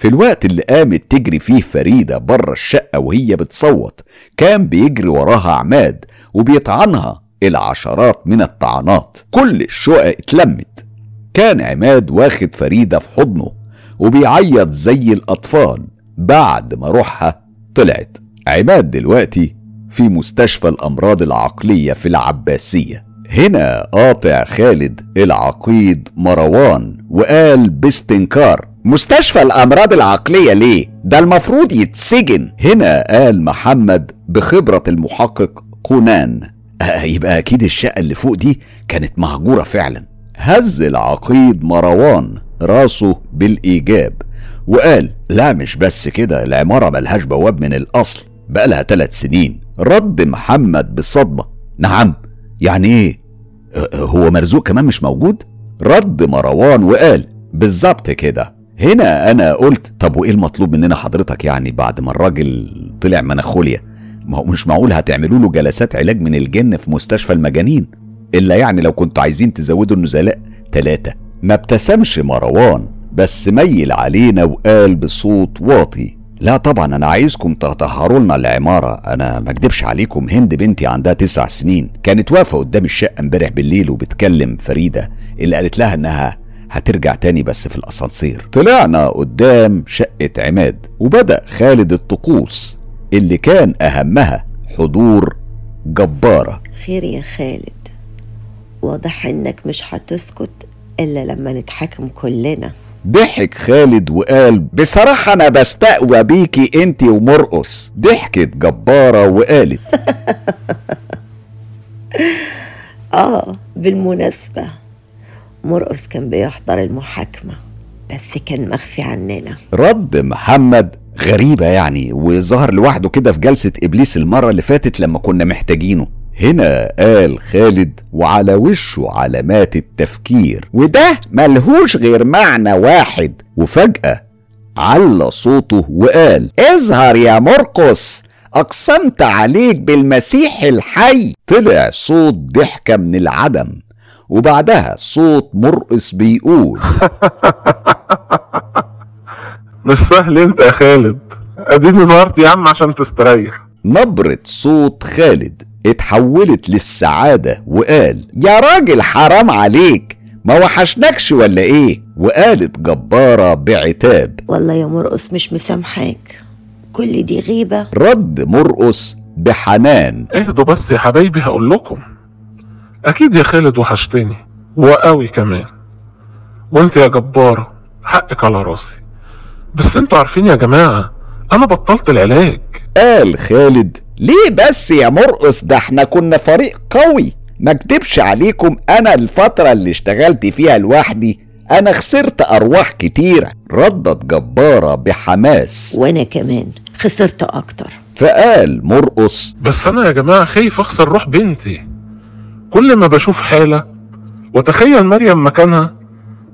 في الوقت اللي قامت تجري فيه فريدة بره الشقة وهي بتصوت كان بيجري وراها عماد وبيطعنها العشرات من الطعنات. كل الشقق اتلمت. كان عماد واخد فريدة في حضنه وبيعيط زي الأطفال بعد ما روحها طلعت. عماد دلوقتي في مستشفى الأمراض العقلية في العباسية. هنا قاطع خالد العقيد مروان وقال باستنكار مستشفى الأمراض العقلية ليه؟ ده المفروض يتسجن. هنا قال محمد بخبرة المحقق كونان. آه يبقى أكيد الشقة اللي فوق دي كانت مهجورة فعلا. هز العقيد مروان راسه بالإيجاب وقال لا مش بس كده العمارة ملهاش بواب من الأصل بقالها ثلاث سنين. رد محمد بالصدمة نعم. يعني إيه؟ هو مرزوق كمان مش موجود؟ رد مروان وقال بالظبط كده. هنا أنا قلت طب وإيه المطلوب مننا حضرتك يعني بعد ما الراجل طلع مناخوليا؟ ما هو مش معقول هتعملوا له جلسات علاج من الجن في مستشفى المجانين؟ إلا يعني لو كنتوا عايزين تزودوا النزلاء ثلاثة ما ابتسمش مروان بس ميل علينا وقال بصوت واطي. لا طبعا أنا عايزكم تطهروا لنا العمارة. أنا ما أكدبش عليكم هند بنتي عندها تسع سنين. كانت واقفة قدام الشقة امبارح بالليل وبتكلم فريدة اللي قالت لها إنها هترجع تاني بس في الأسانسير. طلعنا قدام شقة عماد وبدأ خالد الطقوس اللي كان أهمها حضور جبارة.
خير يا خالد. واضح إنك مش هتسكت إلا لما نتحاكم كلنا.
ضحك خالد وقال بصراحة أنا بستقوى بيكي أنت ومرقص. ضحكت جبارة وقالت.
آه بالمناسبة مرقص كان بيحضر المحاكمة بس كان مخفي عننا.
رد محمد غريبة يعني وظهر لوحده كده في جلسة إبليس المرة اللي فاتت لما كنا محتاجينه. هنا قال خالد وعلى وشه علامات التفكير وده ملهوش غير معنى واحد. وفجأة على صوته وقال اظهر يا مرقس أقسمت عليك بالمسيح الحي. طلع صوت ضحكة من العدم. وبعدها صوت مرقس بيقول.
مش سهل انت يا خالد. اديني ظهرت يا عم عشان تستريح.
نبرة صوت خالد اتحولت للسعادة وقال يا راجل حرام عليك ما وحشنكش ولا إيه؟ وقالت جبارة بعتاب.
والله يا مرقص مش مسامحاك. كل دي غيبة.
رد مرقص بحنان.
اهدوا بس يا حبايبي هقول لكم. أكيد يا خالد وحشتني وقوي كمان. وأنت يا جبارة حقك على راسي. بس أنتوا عارفين يا جماعة أنا بطلت العلاج.
قال خالد ليه بس يا مرقص؟ ده إحنا كنا فريق قوي. ما أكدبش عليكم أنا الفترة اللي اشتغلت فيها لوحدي أنا خسرت أرواح كتيرة ردت جبارة بحماس.
وأنا كمان خسرت أكتر.
فقال مرقص
بس أنا يا جماعة خايف أخسر روح بنتي. كل ما بشوف حالة وتخيل مريم مكانها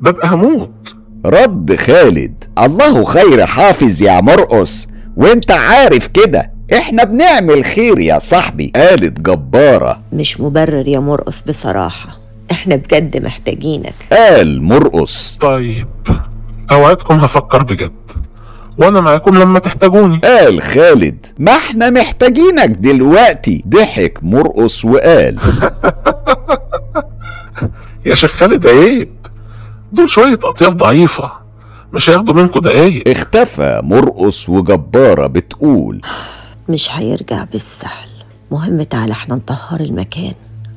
ببقى هموت.
رد خالد الله خير حافظ يا مرقص وانت عارف كده. إحنا بنعمل خير يا صاحبي. قالت جبارة.
مش مبرر يا مرقص بصراحة. إحنا بجد محتاجينك.
قال مرقص
طيب أوعدكم هفكر بجد. وأنا معاكم لما تحتاجوني.
قال خالد ما إحنا محتاجينك دلوقتي؟ ضحك مرقص وقال.
يا شيخ خالد عيب. دول شوية أطياف ضعيفة. مش هياخدوا منكم دقايق.
اختفى مرقص وجبارة بتقول.
مش هيرجع بالسهل. مهم تعالى إحنا نطهر المكان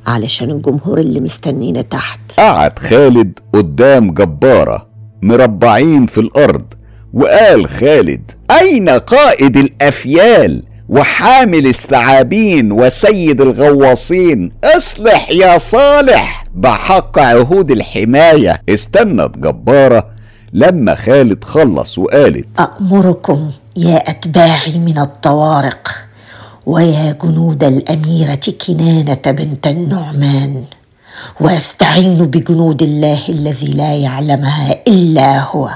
علشان الجمهور اللي مستنينا تحت.
قعد خالد قدام جبارة مربعين في الأرض. وقال خالد أين قائد الأفيال وحامل الثعابين وسيد الغواصين؟ أصلح يا صالح! بحق عهود الحماية. استنت جبارة لما خالد خلص وقالت
أأمركم يا أتباعي من الطوارق ويا جنود الأميرة كنانة بنت النعمان. وأستعين بجنود الله الذي لا يعلمها إلا هو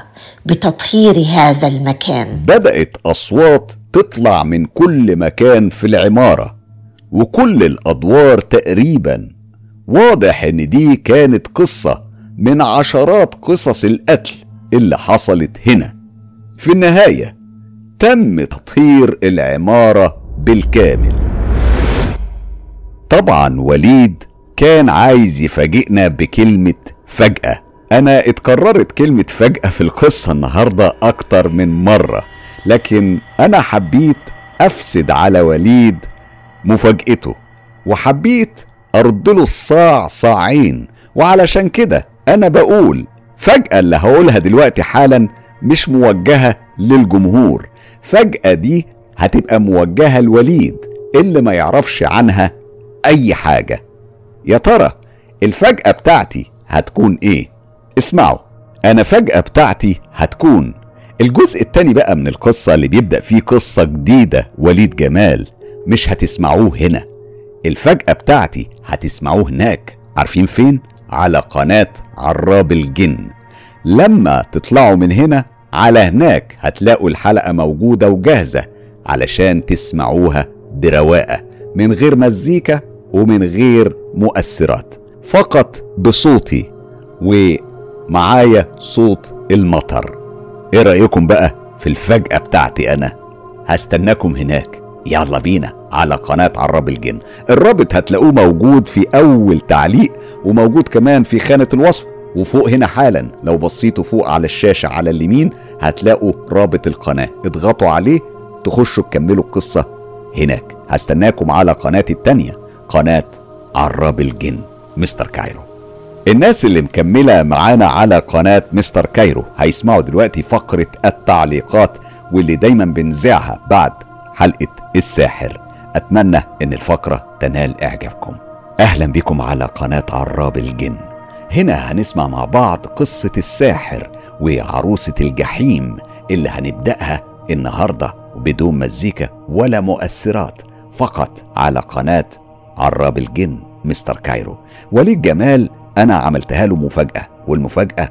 بتطهير هذا المكان.
بدأت أصوات تطلع من كل مكان في العمارة وكل الأدوار تقريبا. واضح إن دي كانت قصة من عشرات قصص القتل اللي حصلت هنا. في النهاية تم تطهير العمارة بالكامل. طبعا وليد كان عايز يفاجئنا بكلمة فجأة. أنا اتكررت كلمة فجأة في القصة النهاردة أكتر من مرة لكن أنا حبيت أفسد على وليد مفاجأته وحبيت أرد له الصاع صاعين. وعلشان كده أنا بقول فجأة اللي هقولها دلوقتي حالا مش موجهة للجمهور. فجأة دي هتبقى موجهة لوليد اللي ما يعرفش عنها أي حاجة. يا ترى الفجأة بتاعتي هتكون إيه؟ اسمعوا أنا فجأة بتاعتي هتكون. الجزء التاني بقى من القصة اللي بيبدأ فيه قصة جديدة وليد جمال مش هتسمعوه هنا. الفجأة بتاعتي هتسمعوه هناك. عارفين فين؟ على قناة عراب الجن. لما تطلعوا من هنا على هناك هتلاقوا الحلقة موجودة وجاهزة علشان تسمعوها برواقة من غير مزيكا ومن غير مؤثرات فقط بصوتي ومعايا صوت المطر. إيه رأيكم بقى في الفجأة بتاعتي أنا؟ هستناكم هناك. يلا بينا على قناة عراب الجن. الرابط هتلاقوه موجود في أول تعليق وموجود كمان في خانة الوصف. وفوق هنا حالا لو بصيتوا فوق على الشاشة على اليمين هتلاقوا رابط القناة. اضغطوا عليه تخشوا تكملوا القصة هناك. هستناكم على قناتي التانية. قناة عراب الجن مستر كايرو. الناس اللي مكملة معانا على قناة مستر كايرو هيسمعوا دلوقتي فقرة التعليقات واللي دايما بنذاعها بعد حلقة الساحر. أتمنى إن الفقرة تنال إعجابكم. أهلا بكم على قناة عراب الجن. هنا هنسمع مع بعض قصة الساحر وعروسة الجحيم اللي هنبدأها النهاردة بدون مزيكا ولا مؤثرات فقط على قناة عراب الجن مستر كايرو. وليد جمال أنا عملتها له مفاجأة والمفاجأة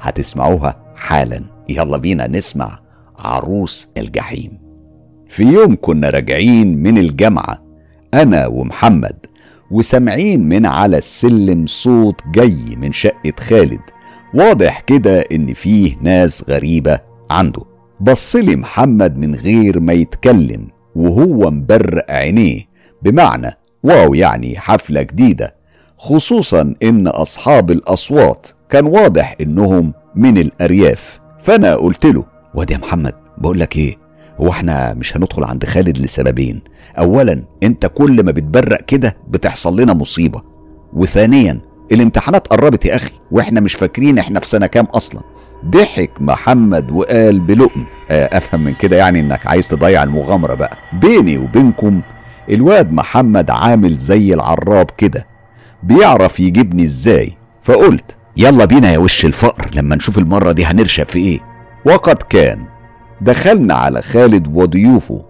هتسمعوها حالا. يلا بينا نسمع عروس الجحيم. في يوم كنا راجعين من الجامعة أنا ومحمد وسامعين من على السلم صوت جاي من شقة خالد. واضح كده إن فيه ناس غريبة عنده. بصلي محمد من غير ما يتكلم وهو مبرق عينيه. بمعنى واو يعني حفلة جديدة خصوصا إن أصحاب الأصوات كان واضح إنهم من الأرياف. فأنا قلت له واد يا محمد بقول لك إيه؟ هو إحنا مش هندخل عند خالد لسببين؟ أولا أنت كل ما بتبرق كده بتحصل لنا مصيبة. وثانيا الامتحانات قربت يا أخي وإحنا مش فاكرين إحنا في سنة كام أصلا. ضحك محمد وقال بلقم آه، أفهم من كده يعني إنك عايز تضيع المغامرة بقى. بيني وبينكم الواد محمد عامل زي العراب كده. بيعرف يجيبني إزاي؟ فقلت يلا بينا يا وش الفقر لما نشوف المرة دي هنرشق في إيه؟ وقد كان. دخلنا على خالد وضيوفه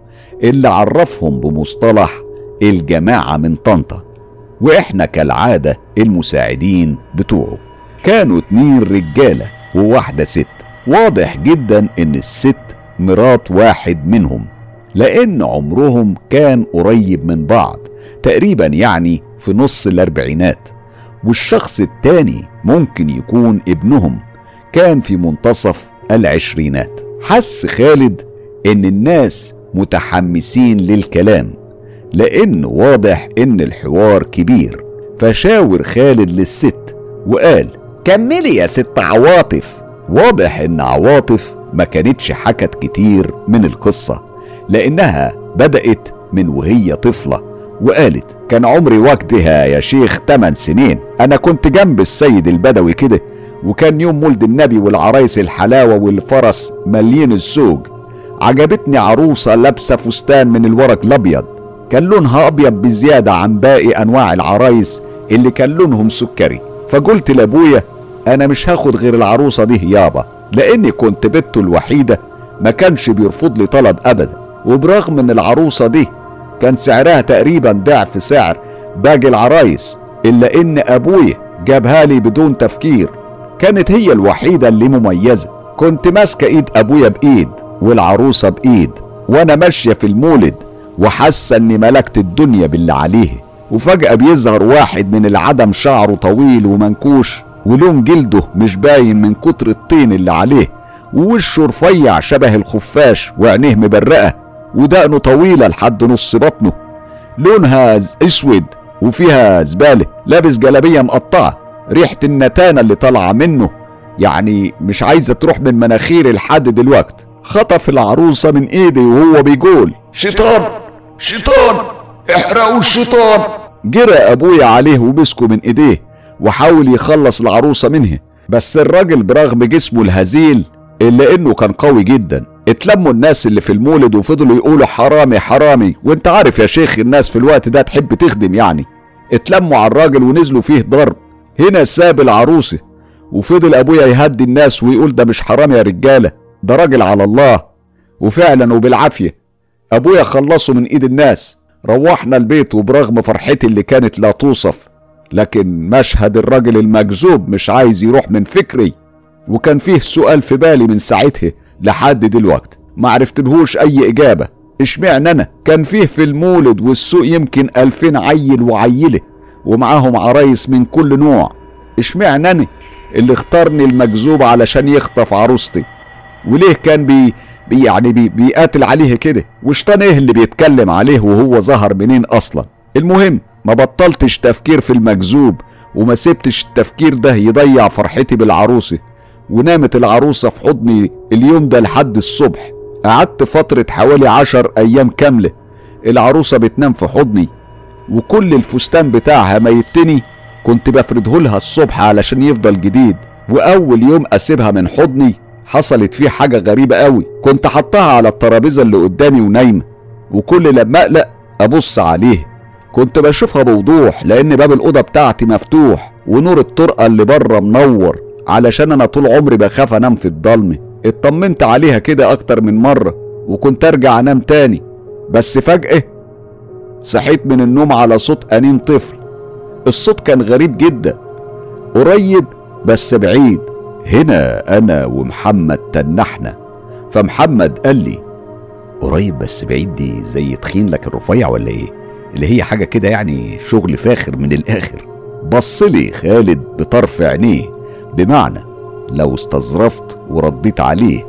اللي عرفهم بمصطلح الجماعة من طنطا وإحنا كالعادة المساعدين بتوعه. كانوا اتنين رجالة وواحدة ست. واضح جدا إن الست مرات واحد منهم. لأن عمرهم كان قريب من بعض تقريبا يعني في نص الأربعينات. والشخص التاني ممكن يكون ابنهم كان في منتصف العشرينات. حس خالد إن الناس متحمسين للكلام لأن واضح إن الحوار كبير. فشاور خالد للست وقال كملي يا ست عواطف. واضح إن عواطف ما كانتش حكت كتير من القصة. لأنها بدأت من وهي طفلة. وقالت كان عمري وقتها يا شيخ 8 سنين. أنا كنت جنب السيد البدوي كده وكان يوم مولد النبي والعرايس الحلاوة والفرس مليين السوق عجبتني عروسة لابسة فستان من الورق الأبيض. كان لونها أبيض بزيادة عن باقي أنواع العرايس اللي كان لونهم سكري. فقلت لأبويا أنا مش هاخد غير العروسة دي يابا لأني كنت بنته الوحيدة ما كانش بيرفض لي طلب ابدا. وبرغم إن العروسة دي كان سعرها تقريبا ضعف سعر باقي العرايس إلا إن ابويا جابها لي بدون تفكير كانت هي الوحيدة اللي مميزة. كنت ماسكة إيد أبويا بإيد والعروسة بإيد وأنا ماشية في المولد وحاسة إني ملكت الدنيا باللي عليه. وفجأة بيظهر واحد من العدم شعره طويل ومنكوش ولون جلده مش باين من كتر الطين اللي عليه ووشه رفيع شبه الخفاش وعينيه مبرقة. ودقنه طويلة لحد نص بطنه. لونها أسود وفيها زبالة لابس جلابية مقطعة. ريحة النتانة اللي طالعة منه. يعني مش عايزة تروح من مناخيري لحد دلوقت. خطف العروسة من إيدي وهو بيقول شيطان! شيطان! احرقوا الشيطان! جرى أبويا عليه ومسكه من إيديه وحاول يخلص العروسة منه. بس الراجل برغم جسمه الهزيل إلا إنه كان قوي جدا. اتلموا الناس اللي في المولد وفضلوا يقولوا حرامي حرامي. وانت عارف يا شيخ الناس في الوقت ده تحب تخدم يعني. اتلموا على الراجل ونزلوا فيه ضرب. هنا ساب العروسة. وفضل أبويا يهدي الناس ويقول ده مش حرام يا رجالة ده راجل على الله. وفعلا وبالعافية. أبويا خلصه من إيد الناس. روحنا البيت وبرغم فرحتي اللي كانت لا توصف. لكن مشهد الراجل المجذوب مش عايز يروح من فكري. وكان فيه سؤال في بالي من ساعتها. لحد دلوقت. ما عرفتلهوش أي إجابة. إشمعنى أنا؟ كان فيه في المولد والسوق يمكن ألفين عيل وعيلة ومعاهم عرايس من كل نوع. إشمعنى أنا اللي اختارني المجذوب علشان يخطف عروستي؟ وليه كان بي يعني بي بيقاتل عليه كده؟ وشطان إيه اللي بيتكلم عليه وهو ظهر منين أصلا؟ المهم ما بطلتش تفكير في المجذوب وما سبتش التفكير ده يضيع فرحتي بالعروسة. ونامت العروسة في حضني اليوم ده لحد الصبح. قعدت فترة حوالي عشر أيام كاملة. العروسة بتنام في حضني وكل الفستان بتاعها ميتني. كنت بفرده لها الصبح علشان يفضل جديد. وأول يوم أسيبها من حضني حصلت فيه حاجة غريبة قوي. كنت حطها على الترابيزة اللي قدامي ونايمة. وكل لما أقلق أبص عليه. كنت بشوفها بوضوح لأن باب الأوضة بتاعتي مفتوح ونور الطرقة اللي بره منور. علشان أنا طول عمري بخاف أنام في الضلمة اطمنت عليها كده أكتر من مرة وكنت أرجع أنام تاني. بس فجأة صحيت من النوم على صوت أنين طفل. الصوت كان غريب جدا. قريب بس بعيد. هنا أنا ومحمد تنحنا. فمحمد قال لي قريب بس بعيد دي زي تخين لك الرفيع ولا إيه؟ اللي هي حاجة كده يعني شغل فاخر من الآخر. بصلي خالد بطرف عينيه. بمعنى لو استظرفت ورديت عليه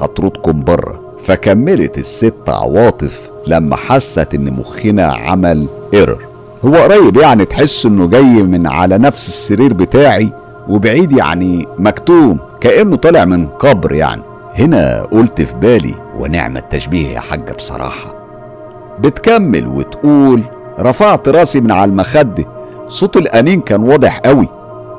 هطردكم بره. فكملت الست عواطف لما حست إن مخنا عمل ايرور هو قريب يعني تحس إنه جاي من على نفس السرير بتاعي وبعيد يعني مكتوم كأنه طالع من قبر يعني. هنا قلت في بالي ونعم التشبيه يا حاجة بصراحة. بتكمل وتقول رفعت راسي من على المخدة. صوت الأنين كان واضح قوي.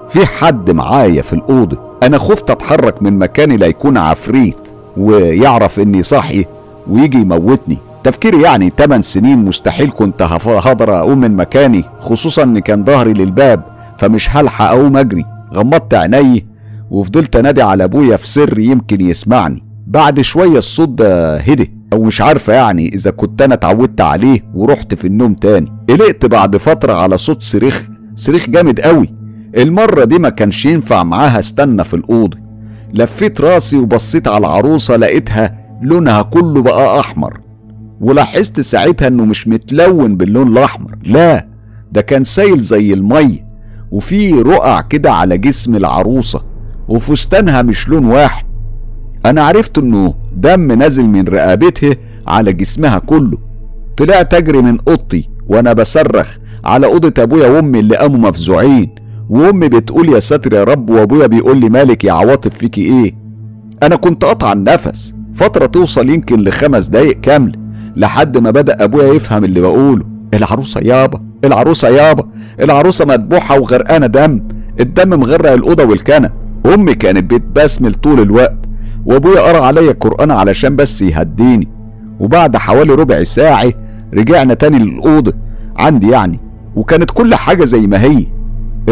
في حد معايا في الأوضة. أنا خفت أتحرك من مكاني لا يكون عفريت ويعرف إني صاحي ويجي يموتني. تفكيري يعني 8 سنين مستحيل كنت هقدر أقوم من مكاني خصوصا إن كان ظهري للباب فمش هلحق أقوم أجري. غمضت عيني وفضلت أنادي على أبويا في سر يمكن يسمعني. بعد شوية الصوت ده هدي. أو مش عارفة يعني إذا كنت أنا اتعودت عليه ورحت في النوم تاني. قلقت بعد فترة على صوت صريخ. صريخ جامد قوي. المرة دي ما كانش ينفع معاها استنى في الأوضة. لفيت راسي وبصيت على العروسة لقيتها لونها كله بقى أحمر. ولاحظت ساعتها إنه مش متلون باللون الأحمر. لا ده كان سايل زي الميه وفي رقع كده على جسم العروسة وفستانها مش لون واحد. أنا عرفت إنه دم نازل من رقبتها على جسمها كله. طلعت أجري من أوضتي وأنا بصرخ على أوضة أبويا وأمي اللي قاموا مفزوعين. وأمي بتقول يا ساتر يا رب وأبويا بيقول لي مالك يا عواطف فيكي إيه؟ أنا كنت قطع النفس فترة توصل يمكن لخمس دقايق كامله لحد ما بدأ أبويا يفهم اللي بقوله. العروسة يابا العروسة يابا العروسة مدبوحه وغرقانة دم الدم مغرق الأوضة والكنب أمي كانت بتبسمل طول الوقت وأبويا قرأ عليا القرآن علشان بس يهديني. وبعد حوالي ربع ساعة رجعنا تاني للأوضة عندي يعني وكانت كل حاجة زي ما هي.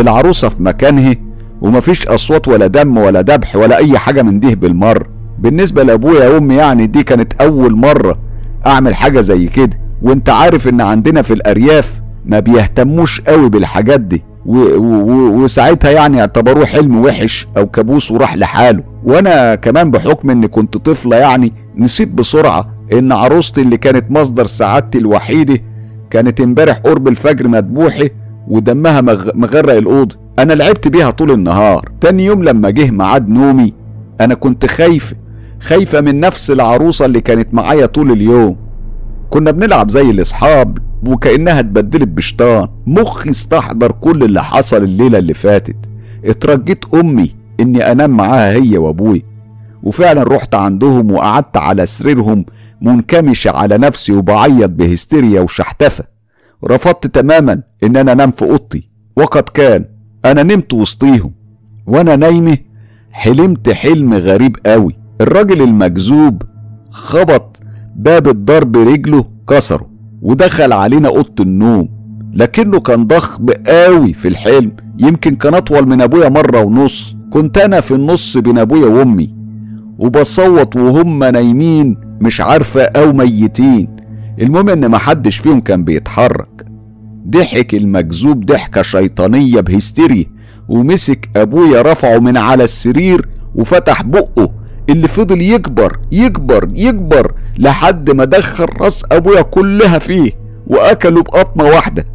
العروسه في مكانها ومفيش أصوات ولا دم ولا ذبح ولا أي حاجة من دي بالمرة. بالنسبة لأبويا وامي يعني دي كانت أول مرة أعمل حاجة زي كده. وأنت عارف إن عندنا في الأرياف ما بيهتموش قوي بالحاجات دي. وساعتها يعني اعتبروه حلم وحش أو كابوس وراح لحاله. وأنا كمان بحكم إني كنت طفلة يعني نسيت بسرعة إن عروستي اللي كانت مصدر سعادتي الوحيدة كانت إمبارح قرب الفجر مدبوحه ودمها مغ... مغرق الاوضه أنا لعبت بيها طول النهار. تاني يوم لما جه ميعاد نومي أنا كنت خايفه خايفة من نفس العروسة اللي كانت معايا طول اليوم. كنا بنلعب زي الأصحاب وكأنها اتبدلت بشطان مخي استحضر كل اللي حصل الليلة اللي فاتت. اترجيت أمي إني أنام معاها هي وأبوي. وفعلا رحت عندهم وقعدت على سريرهم منكمش على نفسي وبعيط بهستيريا وشحتفة. رفضت تماما إن أنا أنام في أوضتي وقد كان أنا نمت وسطيهم وأنا نايمة حلمت حلم غريب قوي. الراجل المجذوب خبط باب الدار برجله كسره ودخل علينا أوضة النوم لكنه كان ضخم قوي في الحلم. يمكن كان أطول من أبويا مرة ونص. كنت أنا في النص بين أبويا وأمي وبصوت وهم نايمين مش عارفة أو ميتين. المهم إن محدش فيهم كان بيتحرك. ضحك المجذوب ضحكة شيطانية بهستيريا ومسك أبويا رفعه من على السرير وفتح بقه. اللي فضل يكبر يكبر يكبر لحد ما دخل رأس أبويا كلها فيه وأكله بقطمة واحدة.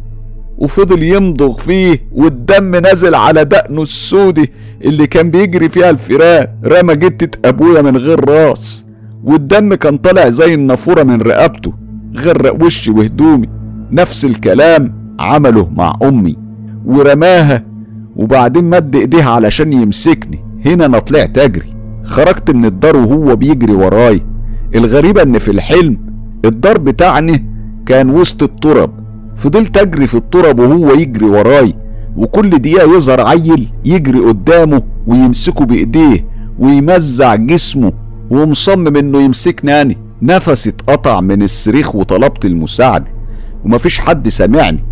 وفضل يمضغ فيه والدم نزل على دقنه السودي اللي كان بيجري فيها الفيران رمى جتة أبويا من غير رأس والدم كان طالع زي النافورة من رقبته. غرق وشي وهدومي نفس الكلام عمله مع أمي ورماها وبعدين مد إيديها علشان يمسكني. هنا أنا طلعت أجري. خرجت من الدار وهو بيجري وراي. الغريبة إن في الحلم الدار بتاعنا كان وسط الترب فضلت أجري في الترب وهو يجري وراي وكل دقيقة يظهر عيل يجري قدامه ويمسكه بإيديه ويمزع جسمه ومصمم إنه يمسكني أنا. نفسي اتقطع من الصريخ وطلبت المساعدة ومفيش حد سامعني.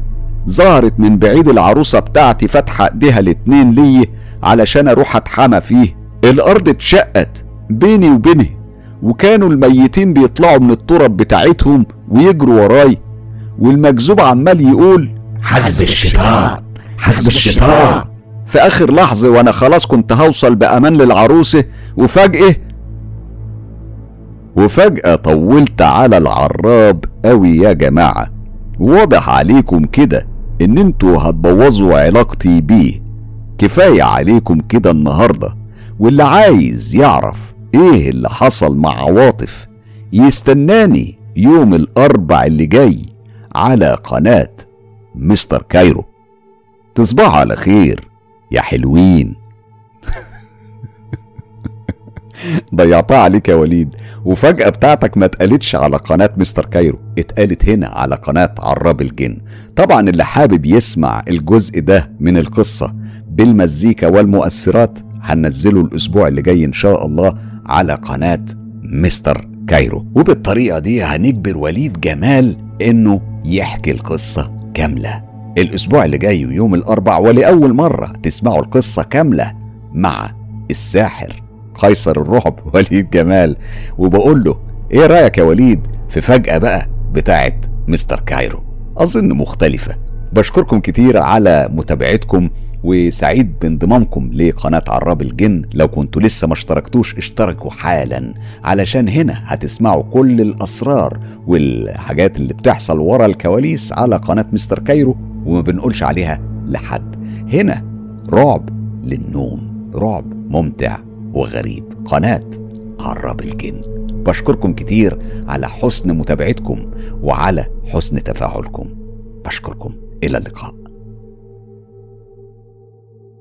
ظهرت من بعيد العروسة بتاعتي فاتحة ايديها الاتنين لي علشان أروح اتحمى فيه. الأرض اتشقت بيني وبينه وكانوا الميتين بيطلعوا من التراب بتاعتهم ويجروا وراي. والمجذوب عمال يقول
حسب الشيطان حسب الشيطان.
في آخر لحظة وأنا خلاص كنت هوصل بأمان للعروسة وفجأة وفجأة طولت على العراب قوي يا جماعة. واضح عليكم كده إن أنتوا هتبوظوا علاقتي بيه. كفاية عليكم كده النهاردة. واللي عايز يعرف إيه اللي حصل مع عواطف يستناني يوم الأربع اللي جاي على قناة مستر كايرو. تصبحوا على خير يا حلوين. ضيعتها عليك يا وليد. وفجأة بتاعتك ما اتقالتش على قناة مستر كايرو اتقالت هنا على قناة عراب الجن. طبعا اللي حابب يسمع الجزء ده من القصة بالمزيكا والمؤثرات هننزله الأسبوع اللي جاي إن شاء الله على قناة مستر كايرو. وبالطريقة دي هنجبر وليد جمال إنه يحكي القصة كاملة. الأسبوع اللي جاي يوم الأربع ولأول مرة تسمعوا القصة كاملة مع الساحر. قيصر الرعب وليد جمال وبقول له إيه رأيك يا وليد في فجأة بقى بتاعت مستر كايرو؟ أظن مختلفة. بشكركم كتير على متابعتكم وسعيد بانضمامكم لقناة عراب الجن. لو كنتوا لسه ما اشتركتوش اشتركوا حالا. علشان هنا هتسمعوا كل الأسرار والحاجات اللي بتحصل ورا الكواليس على قناة مستر كايرو وما بنقولش عليها لحد. هنا رعب للنوم رعب ممتع. وغريب. قناة عراب الجن. بشكركم كتير على حسن متابعتكم وعلى حسن تفاعلكم. بشكركم. إلى اللقاء.